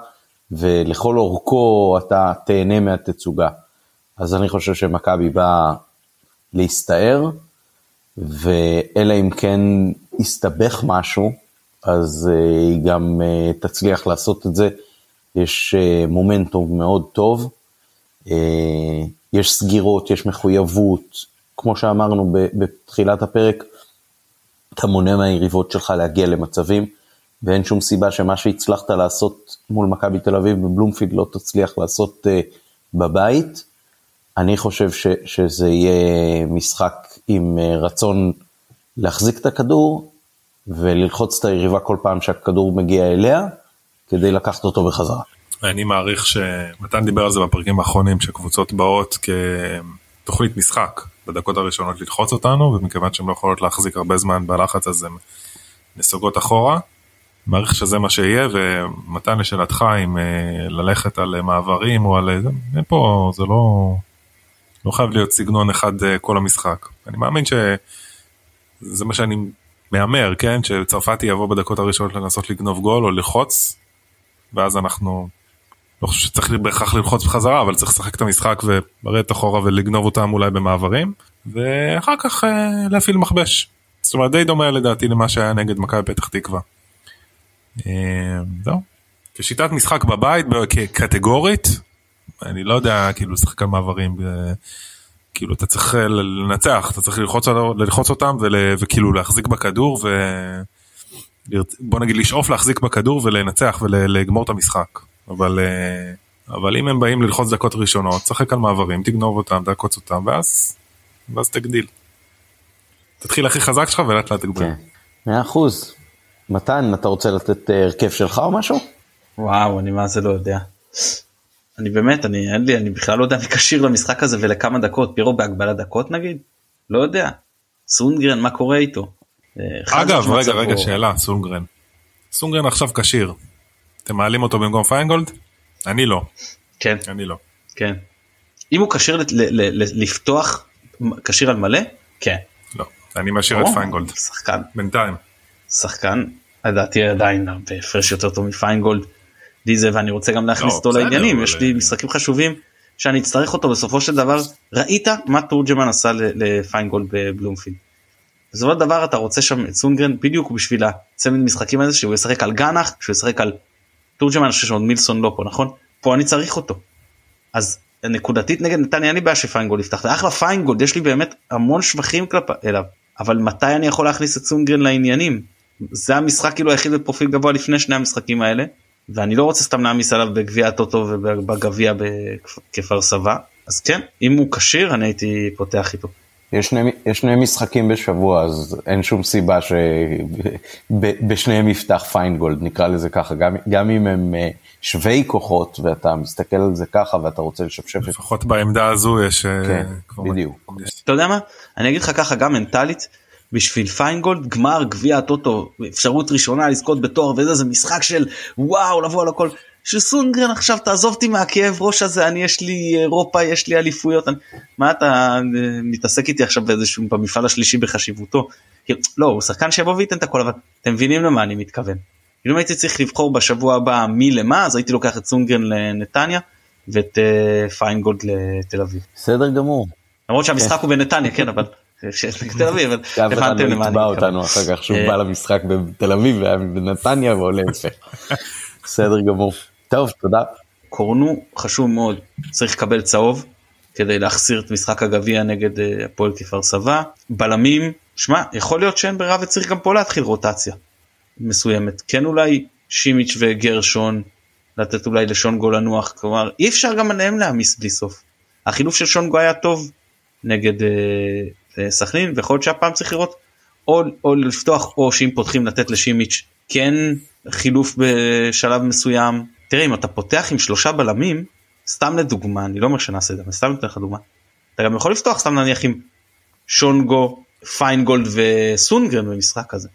ולכל אורכו אתה תהנה מהתצוגה. אז אני חושב שמכבי באה להסתער, ואלא אם כן יסתבך משהו, אז אה, היא גם אה, תצליח לעשות את זה. יש אה, מומנטום מאוד טוב, יש סגירות, יש מחויבות, כמו שאמרנו בתחילת הפרק, אתה מונע מהיריבות שלך להגיע למצבים, ואין שום סיבה שמה שהצלחת לעשות מול מכבי תל אביב בבלומפילד לא תצליח לעשות uh, בבית. אני חושב ש, שזה יהיה משחק עם uh, רצון להחזיק את הכדור וללחוץ את היריבה כל פעם שהכדור מגיע אליה, כדי לקחת אותו בחזרה. אני מעריך שמתן דיבר על זה בפרקים האחרונים שקבוצות באות כתוכנית משחק בדקות הראשונות ללחוץ אותנו ומכיוון שהן לא יכולות להחזיק הרבה זמן בלחץ אז הן נסוגות אחורה. מעריך שזה מה שיהיה ומתן לשאלתך אם אה, ללכת על מעברים או על זה, פה זה לא, לא חייב להיות סגנון אחד אה, כל המשחק. אני מאמין שזה מה שאני מהמר כן שצרפתי יבוא בדקות הראשונות לנסות לגנוב גול או ללחוץ ואז אנחנו לא חושב שצריך בהכרח ללחוץ בחזרה אבל צריך לשחק את המשחק ולרדת אחורה ולגנוב אותם אולי במעברים ואחר כך אה, להפעיל מכבש. זאת אומרת די דומה לדעתי למה שהיה נגד מכבי פתח תקווה. אה, זהו. כשיטת משחק בבית כקטגורית אני לא יודע כאילו לשחק על מעברים אה, כאילו אתה צריך לנצח אתה צריך ללחוץ, ללחוץ אותם ול, וכאילו להחזיק בכדור ו... בוא נגיד לשאוף להחזיק בכדור ולנצח ולגמור את המשחק אבל אה, אבל אם הם באים ללחוץ דקות ראשונות שחק על מעברים תגנוב אותם תעקוץ אותם ואז ואז תגדיל. תתחיל הכי חזק שלך ולאט לאט תגבר. כן, מאה אחוז. מתן אתה רוצה לתת אה, הרכב שלך או משהו? וואו אני מה זה לא יודע. אני באמת אני אין לי אני בכלל לא יודע מי כשיר למשחק הזה ולכמה דקות פירו בהגבלת דקות נגיד לא יודע. סונגרן מה קורה איתו. אה, אגב רגע רגע שאלה סונגרן. סונגרן עכשיו כשיר. אתם מעלים אותו במקום פיינגולד? אני לא. כן. אני לא. כן. אם הוא כשיר לפתוח כשיר על מלא? כן. לא. אני משאיר את פיינגולד. שחקן. בינתיים. שחקן לדעתי עדיין בהפרש יותר טוב מפיינגולד. דיזה ואני רוצה גם להכניס לא, אותו לעניינים יש לי משחקים חשובים שאני אצטרך אותו בסופו של דבר ראית מה תורג'מן עשה לפיינגולד בבלומפילד. בסופו של דבר אתה רוצה שם את סונגרן בדיוק בשביל הצמד משחקים הזה שהוא ישחק על גנח שהוא ישחק על תורג'מן אני חושב שעוד מילסון לא פה נכון? פה אני צריך אותו. אז נקודתית נגד נתניה אין לי בעיה שפיינגולד יפתח. אחלה פיינגולד יש לי באמת המון שבחים כלפי אליו. אבל מתי אני יכול להכניס את סונגרן לעניינים? זה המשחק כאילו היחיד בפרופיל גבוה לפני שני המשחקים האלה ואני לא רוצה סתם להעמיס עליו בגביע הטוטו ובגביע בכפר סבא. אז כן אם הוא כשיר אני הייתי פותח איתו. יש שני, יש שני משחקים בשבוע אז אין שום סיבה שבשניהם יפתח פיינגולד נקרא לזה ככה. גם, גם אם הם אה, שווי כוחות ואתה מסתכל על זה ככה ואתה רוצה לשפשף לפחות בעמדה הזו יש אה, כן, בדיוק. אתה יודע מה? אני אגיד לך ככה גם מנטלית בשביל פיינגולד גמר גביע הטוטו אפשרות ראשונה לזכות בתואר וזה זה משחק של וואו לבוא על הכל שסונגרן עכשיו תעזוב אותי מהכאב ראש הזה אני יש לי אירופה יש לי אליפויות אני, מה אתה אה, מתעסק איתי עכשיו באיזשהו במפעל השלישי בחשיבותו לא הוא שחקן שיבוא וייתן את הכל אבל אתם מבינים למה אני מתכוון. אם הייתי צריך לבחור בשבוע הבא מי למה אז הייתי לוקח את סונגרן לנתניה ואת uh, פיינגולד לתל אביב. בסדר גמור. למרות שהמשחק הוא בנתניה כן אבל תל אביב, הבנתם למה אני מתכוון. אותנו אחר כך שהוא אה, בא למשחק בתל אביב והיה בנתניה ועולה יפה. <laughs> בסדר גמור. טוב, תודה. קורנו חשוב מאוד, צריך לקבל צהוב כדי להחסיר את משחק הגביע נגד אה, הפועל כפר סבא. בלמים, שמע, יכול להיות שאין ברירה וצריך גם פה להתחיל רוטציה מסוימת. כן אולי שימיץ' וגרשון, לתת אולי לשונגו לנוח, כלומר אי אפשר גם עליהם להעמיס בלי סוף. החילוף של שונגו היה טוב נגד אה, סכנין ויכול להיות שהפעם צריך לראות או, או לפתוח או שאם פותחים לתת לשימיץ' כן חילוף בשלב מסוים. תראה אם אתה פותח עם שלושה בלמים סתם לדוגמה אני לא אומר שנעשה את זה סתם אתן לך דוגמה. אתה גם יכול לפתוח סתם נניח עם שונגו פיינגולד וסונגרן במשחק כזה.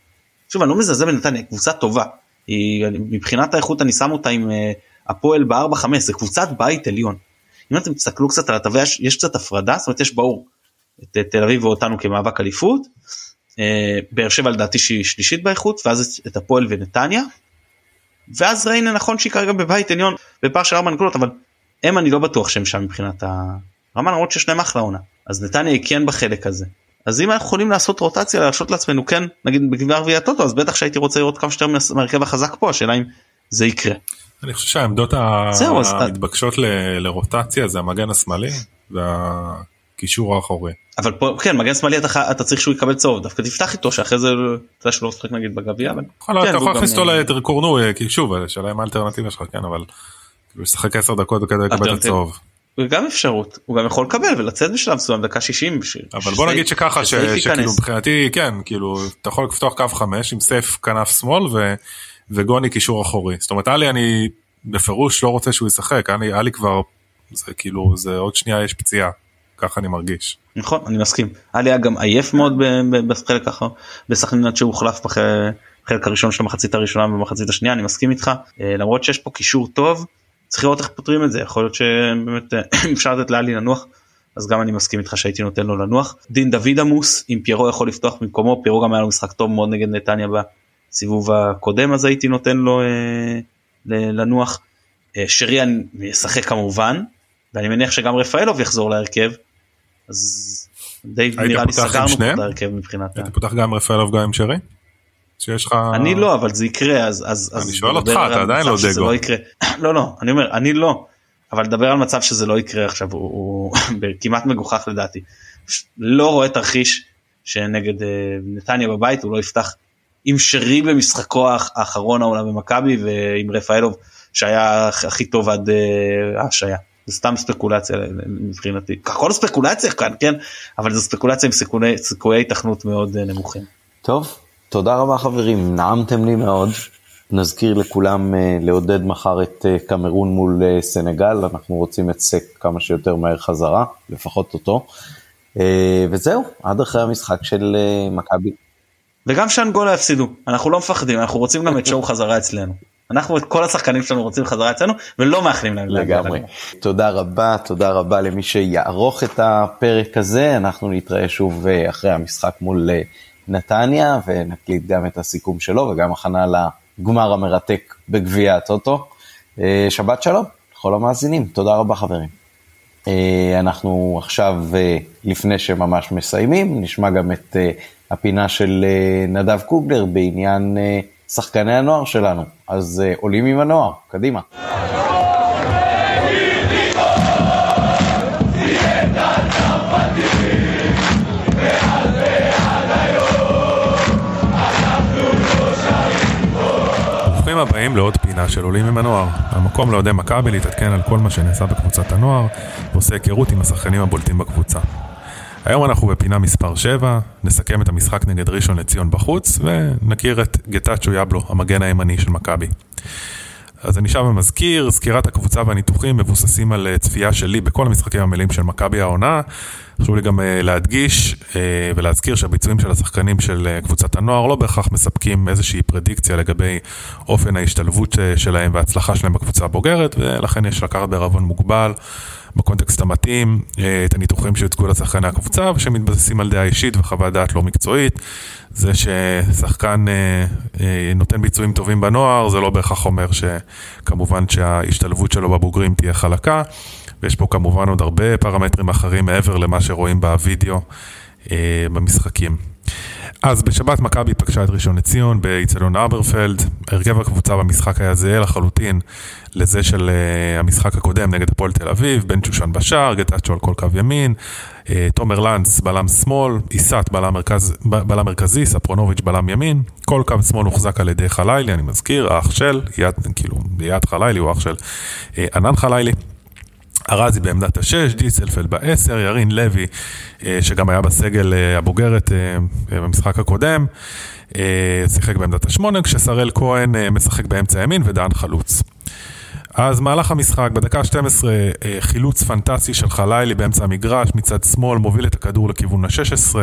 שוב אני לא מזלזל בנתניה קבוצה טובה. היא, מבחינת האיכות אני שם אותה עם uh, הפועל ב-4-5 זה קבוצת בית עליון. אם אתם תסתכלו קצת על הטבע יש, יש קצת הפרדה זאת אומרת יש ברור את תל אביב ואותנו כמאבק אליפות. Uh, באר שבע לדעתי שהיא שלישית באיכות ואז את הפועל ונתניה. ואז ריינה נכון שהיא כרגע בבית עליון בפער של 4 נקודות אבל הם אני לא בטוח שהם שם מבחינת הרמה למרות שיש להם אחלה עונה אז נתניה היא כן בחלק הזה. אז אם אנחנו יכולים לעשות רוטציה להרשות לעצמנו כן נגיד בגביע רביעי הטוטו אז בטח שהייתי רוצה לראות כמה שיותר מהרכב החזק פה השאלה אם זה יקרה. אני חושב שהעמדות המתבקשות ל... לרוטציה זה המגן השמאלי והקישור האחורי. אבל פה כן מגן שמאלי אתה, אתה צריך שהוא יקבל צהוב דווקא תפתח איתו שאחרי זה אתה שלא משחק נגיד בגביע. אבל... כן, אתה יכול להכניס אותו אה, לקורנו כי שוב השאלה אם האלטרנטיבה שלך כן אבל. לשחק 10 דקות כדי לקבל את הצהוב. גם אפשרות הוא גם יכול לקבל ולצאת בשלב מסוים דקה 60 בשביל אבל בוא נגיד שככה שכאילו מבחינתי כן כאילו אתה יכול לפתוח קו 5 עם סייף כנף שמאל ו, וגוני קישור אחורי זאת אומרת עלי אני בפירוש לא רוצה שהוא ישחק עלי, עלי כבר זה כאילו זה עוד שנייה יש פציעה ככה אני מרגיש. נכון אני מסכים עלי היה גם עייף מאוד בחלק ככה בסכנין עד שהוא הוחלף בחלק הראשון של המחצית הראשונה ובמחצית השנייה אני מסכים איתך אה, למרות שיש פה קישור טוב צריך לראות איך פותרים את זה יכול להיות שבאמת אה, <coughs> אפשר לתת לאלי לנוח אז גם אני מסכים איתך שהייתי נותן לו לנוח. דין דוד עמוס אם פיירו יכול לפתוח במקומו פיירו גם היה לו משחק טוב מאוד נגד נתניה בסיבוב הקודם אז הייתי נותן לו אה, לנוח. אה, שריאן ישחק כמובן ואני מניח שגם רפאלוב יחזור להרכב. אז די נראה לי סגרנו את ההרכב מבחינת. היית פותח גם רפאלוב גם עם שרי? שיש לך אני לא אבל זה יקרה אז אז אני שואל אותך אתה עדיין לא דגו לא יקרה <coughs> לא לא אני אומר אני לא אבל לדבר על מצב שזה לא יקרה עכשיו הוא, הוא <coughs> כמעט מגוחך לדעתי לא רואה תרחיש שנגד uh, נתניה בבית הוא לא יפתח עם שרי במשחקו האחרון העונה במכבי ועם רפאלוב שהיה הכי טוב עד uh, ההשעיה. זה סתם ספקולציה מבחינתי הכל ספקולציה כאן כן אבל זו ספקולציה עם סיכויי, סיכויי התכנות מאוד uh, נמוכים. טוב תודה רבה חברים, נעמתם לי מאוד. נזכיר לכולם uh, לעודד מחר את uh, קמרון מול סנגל, אנחנו רוצים את סק כמה שיותר מהר חזרה, לפחות אותו. וזהו, עד אחרי המשחק של מכבי. וגם שאנגולה יפסידו, אנחנו לא מפחדים, אנחנו רוצים גם את שואו חזרה אצלנו. אנחנו את כל השחקנים שלנו רוצים חזרה אצלנו ולא מאחלים להם לגמרי. תודה רבה, תודה רבה למי שיערוך את הפרק הזה, אנחנו נתראה שוב אחרי המשחק מול נתניה, ונקליט גם את הסיכום שלו וגם הכנה לגמר המרתק בגביע הטוטו. אה, שבת שלום לכל המאזינים, תודה רבה חברים. אה, אנחנו עכשיו, אה, לפני שממש מסיימים, נשמע גם את הפינה של נדב קוגלר בעניין שחקני הנוער שלנו. אז עולים עם הנוער, קדימה. ברוכים הבאים לעוד פינה של עולים עם הנוער. המקום לאוהדי מכבי להתעדכן על כל מה שנעשה בקבוצת הנוער, ועושה היכרות עם השחקנים הבולטים בקבוצה. היום אנחנו בפינה מספר 7, נסכם את המשחק נגד ראשון לציון בחוץ, ונכיר את גטאצ'ו יבלו, המגן הימני של מכבי. אז אני שב ומזכיר, סקירת הקבוצה והניתוחים מבוססים על אה, צפייה שלי בכל המשחקים המלאים של מכבי העונה. חשוב לי גם אה, להדגיש אה, ולהזכיר שהביצועים של השחקנים של קבוצת הנוער לא בהכרח מספקים איזושהי פרדיקציה לגבי אופן ההשתלבות שלהם וההצלחה שלהם בקבוצה הבוגרת, ולכן יש לקחת בערבון מוגבל בקונטקסט המתאים את הניתוחים שיוצגו לשחקני הקבוצה ושמתבססים על דעה אישית וחוות דעת לא מקצועית. זה ששחקן אה, אה, נותן ביצועים טובים בנוער, זה לא בהכרח אומר שכמובן שההשתלבות שלו בבוגרים תהיה חלקה, ויש פה כמובן עוד הרבה פרמטרים אחרים מעבר למה שרואים בווידאו אה, במשחקים. אז בשבת מכבי פגשה את ראשון לציון באיצטדיון אברפלד, הרכב הקבוצה במשחק היה זהה לחלוטין לזה של uh, המשחק הקודם נגד הפועל תל אביב, בן שושן בשער, גטאצ'ו על כל קו ימין, uh, תומר לנץ בלם שמאל, עיסת בלם, מרכז, בלם מרכזי, ספרונוביץ' בלם ימין, כל קו שמאל הוחזק על ידי חלילי, אני מזכיר, האח של, יד, כאילו, יד חלילי הוא אח של uh, ענן חלילי. ארזי בעמדת השש, דיסלפלד בעשר, ירין לוי, שגם היה בסגל הבוגרת במשחק הקודם, שיחק בעמדת השמונה, כששראל כהן משחק באמצע ימין ודן חלוץ. אז מהלך המשחק, בדקה ה-12 חילוץ פנטסטי של חלילי באמצע המגרש, מצד שמאל מוביל את הכדור לכיוון ה-16,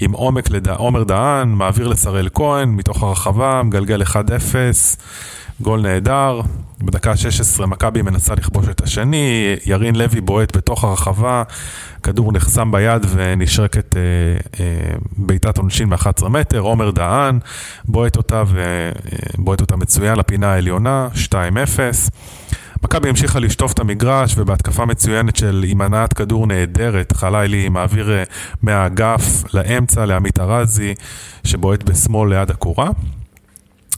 עם עומק לעומר דהן, מעביר לשראל כהן, מתוך הרחבה, מגלגל 1-0. גול נהדר, בדקה ה-16 מכבי מנסה לכבוש את השני, ירין לוי בועט בתוך הרחבה, כדור נחסם ביד ונשרקת אה, אה, בעיטת עונשין מ-11 מטר, עומר דהן בועט אותה ובועט אותה מצוין לפינה העליונה, 2-0. מכבי המשיכה לשטוף את המגרש ובהתקפה מצוינת של עם הנעת כדור נהדרת, חלילי מעביר אה, מהאגף לאמצע לעמית ארזי שבועט בשמאל ליד הקורה.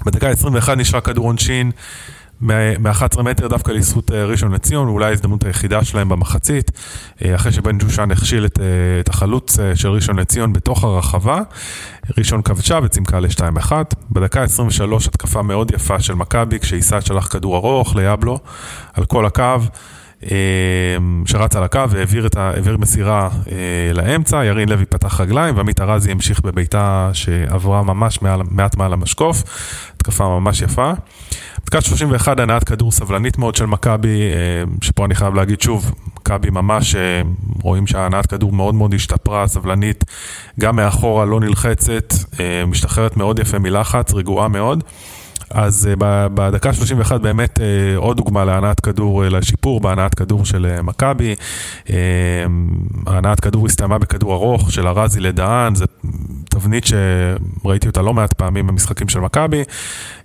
בדקה 21 נשרה כדור עונשין מ-11 מטר דווקא לזכות אה, ראשון לציון, אולי ההזדמנות היחידה שלהם במחצית, אה, אחרי שבן שושן הכשיל את, אה, את החלוץ של ראשון לציון בתוך הרחבה, ראשון כבשה וצימקה ל-2-1. בדקה 23 התקפה מאוד יפה של מכבי, כשעיסת שלח כדור ארוך ליבלו על כל הקו. שרץ על הקו והעביר ה... מסירה לאמצע, ירין לוי פתח רגליים ועמית ארזי המשיך בביתה שעברה ממש מעל, מעט מעל המשקוף, התקפה ממש יפה. דקה 31 הנעת כדור סבלנית מאוד של מכבי, אה, שפה אני חייב להגיד שוב, מכבי ממש אה, רואים שהנעת כדור מאוד מאוד השתפרה, סבלנית, גם מאחורה לא נלחצת, אה, משתחררת מאוד יפה מלחץ, רגועה מאוד. אז בדקה 31 באמת עוד דוגמה להנעת כדור, לשיפור בהנעת כדור של מכבי. הנעת כדור הסתיימה בכדור ארוך של ארזי לדהן, זה תבנית שראיתי אותה לא מעט פעמים במשחקים של מכבי.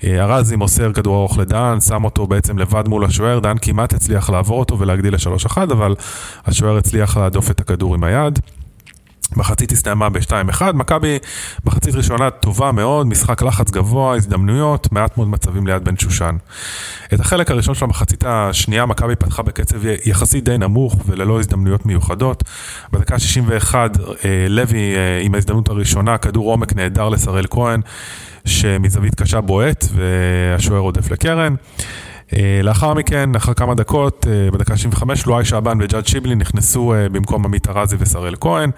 אה, ארזי מוסר כדור ארוך לדן, שם אותו בעצם לבד מול השוער, דן כמעט הצליח לעבור אותו ולהגדיל ל-3-1, אבל השוער הצליח להדוף את הכדור עם היד. מחצית הסתיימה ב-2-1, מכבי מחצית ראשונה טובה מאוד, משחק לחץ גבוה, הזדמנויות, מעט מאוד מצבים ליד בן שושן. את החלק הראשון של המחצית השנייה מכבי פתחה בקצב יחסית די נמוך וללא הזדמנויות מיוחדות. בדקה 61 אה, לוי אה, עם ההזדמנות הראשונה, כדור עומק נהדר לשראל כהן, שמזווית קשה בועט והשוער עודף לקרן. אה, לאחר מכן, אחר כמה דקות, אה, בדקה 75, לואי שעבן וג'אד שיבלי נכנסו אה, במקום עמית ארזי ושראל כהן.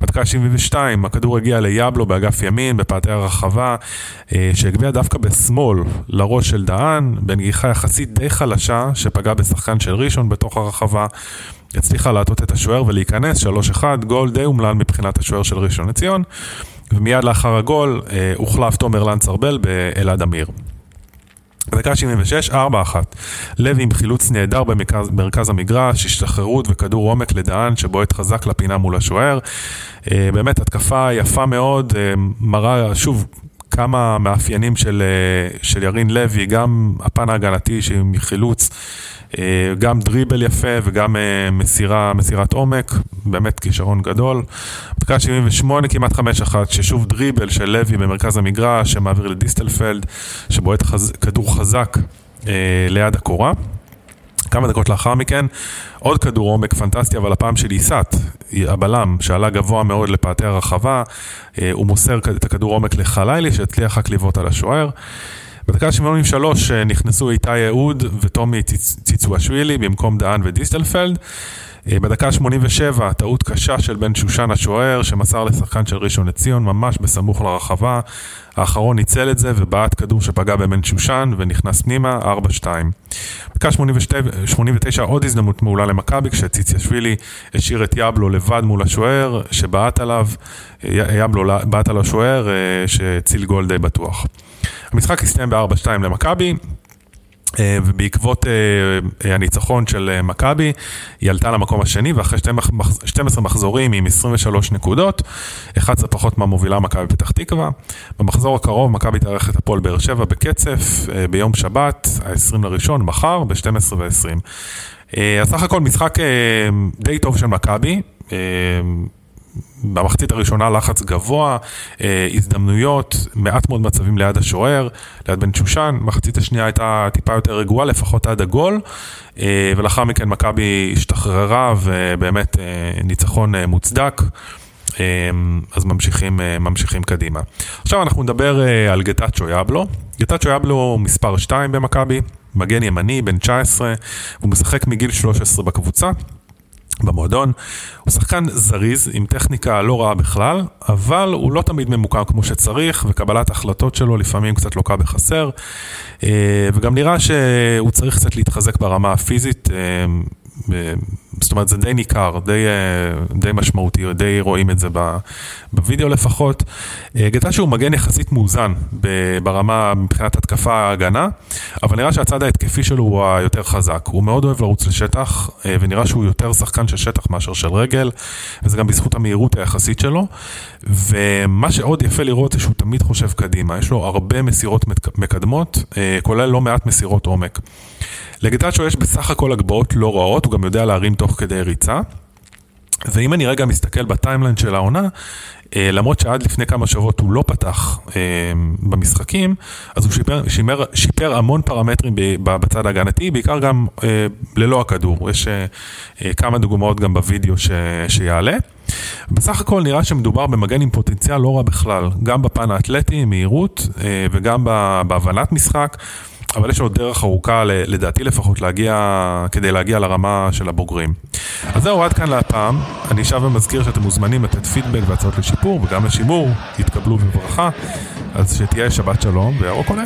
בדקה 72, הכדור הגיע ליאבלו באגף ימין, בפאתי הרחבה, שהגביע דווקא בשמאל לראש של דהן, בנגיחה יחסית די חלשה, שפגע בשחקן של ראשון בתוך הרחבה. הצליחה להטות את השוער ולהיכנס, 3-1, גול די אומלל מבחינת השוער של ראשון לציון. ומיד לאחר הגול הוחלף תומר לנץ ארבל באלעד אמיר. בדקה 76, 4-1. לוי עם חילוץ נהדר במרכז המגרש, השתחררות וכדור עומק לדהן שבועט חזק לפינה מול השוער. אה, באמת התקפה יפה מאוד, אה, מראה שוב כמה מאפיינים של, אה, של ירין לוי, גם הפן ההגנתי שעם חילוץ. אה, גם דריבל יפה וגם אה, מסירה, מסירת עומק, באמת כישרון גדול. בדקה 78 כמעט 5-1, ששוב דריבל של לוי במרכז המגרש, שמעביר לדיסטלפלד, שבועט חז... כדור חזק אה, ליד הקורה. כמה דקות לאחר מכן, עוד כדור עומק פנטסטי, אבל הפעם של איסת, הבלם, שעלה גבוה מאוד לפאתי הרחבה, הוא מוסר את הכדור עומק לחלילי, שהצליח רק לבעוט על השוער. בדקה 83 אה, נכנסו איתי אהוד וטומי ציצואשווילי במקום דהן ודיסטלפלד. אה, בדקה 87 טעות קשה של בן שושן השוער שמסר לשחקן של ראשון לציון ממש בסמוך לרחבה. האחרון ניצל את זה ובעט כדור שפגע בבן שושן ונכנס פנימה 4-2. בדקה 89 עוד הזדמנות מעולה למכבי כשציציאשווילי השאיר את יבלו לבד מול השוער שבעט עליו, אה, יבלו בעט על השוער שהציל גול די בטוח. המשחק הסתיים ב-4-2 למכבי. אה, ובעקבות uh, הניצחון של מכבי, היא עלתה למקום השני, ואחרי 12 מחזורים עם 23 נקודות, 11 פחות מהמובילה מכבי פתח תקווה. במחזור הקרוב מכבי תארך את הפועל באר שבע בקצף, ביום שבת, ה-20 לראשון, מחר, ב-12 ו-20. Uh, אז סך הכל משחק די טוב של מכבי. במחצית הראשונה לחץ גבוה, אה, הזדמנויות, מעט מאוד מצבים ליד השוער, ליד בן שושן, מחצית השנייה הייתה טיפה יותר רגועה, לפחות עד הגול, אה, ולאחר מכן מכבי השתחררה ובאמת אה, ניצחון מוצדק. אז ממשיכים, ממשיכים קדימה. עכשיו אנחנו נדבר על גטאצ'ו יבלו. גטאצ'ו יבלו מספר 2 במכבי, מגן ימני, בן 19, הוא משחק מגיל 13 בקבוצה. במועדון. הוא שחקן זריז עם טכניקה לא רעה בכלל, אבל הוא לא תמיד ממוקם כמו שצריך, וקבלת ההחלטות שלו לפעמים קצת לוקה בחסר, אה, וגם נראה שהוא צריך קצת להתחזק ברמה הפיזית. זאת אומרת זה די ניכר, די, אה, די משמעותי, די רואים את זה בווידאו לפחות. אה, גטה שהוא מגן יחסית מאוזן ברמה מבחינת התקפה הגנה, אבל נראה שהצד ההתקפי שלו הוא היותר חזק. הוא מאוד אוהב לרוץ לשטח, אה, ונראה שהוא יותר שחקן של שטח מאשר של רגל, וזה גם בזכות המהירות היחסית שלו. ומה שעוד יפה לראות זה שהוא תמיד חושב קדימה, יש לו הרבה מסירות מקדמות, כולל לא מעט מסירות עומק. לגטאצ'ו יש בסך הכל הגבהות לא רעות, גם יודע להרים תוך כדי ריצה. ואם אני רגע מסתכל בטיימליין של העונה, אה, למרות שעד לפני כמה שבועות הוא לא פתח אה, במשחקים, אז הוא שיפר, שימר, שיפר המון פרמטרים בצד ההגנתי, בעיקר גם אה, ללא הכדור. יש כמה דוגמאות גם בווידאו ש, שיעלה. בסך הכל נראה שמדובר במגן עם פוטנציאל לא רע בכלל, גם בפן האתלטי, מהירות, וגם בהבנת משחק. אבל יש עוד דרך ארוכה, לדעתי לפחות, להגיע, כדי להגיע לרמה של הבוגרים. אז זהו, עד כאן להפעם. אני שב ומזכיר שאתם מוזמנים לתת פידבק והצעות לשיפור, וגם לשימור, יתקבלו בברכה. אז שתהיה שבת שלום, וירוק עולה.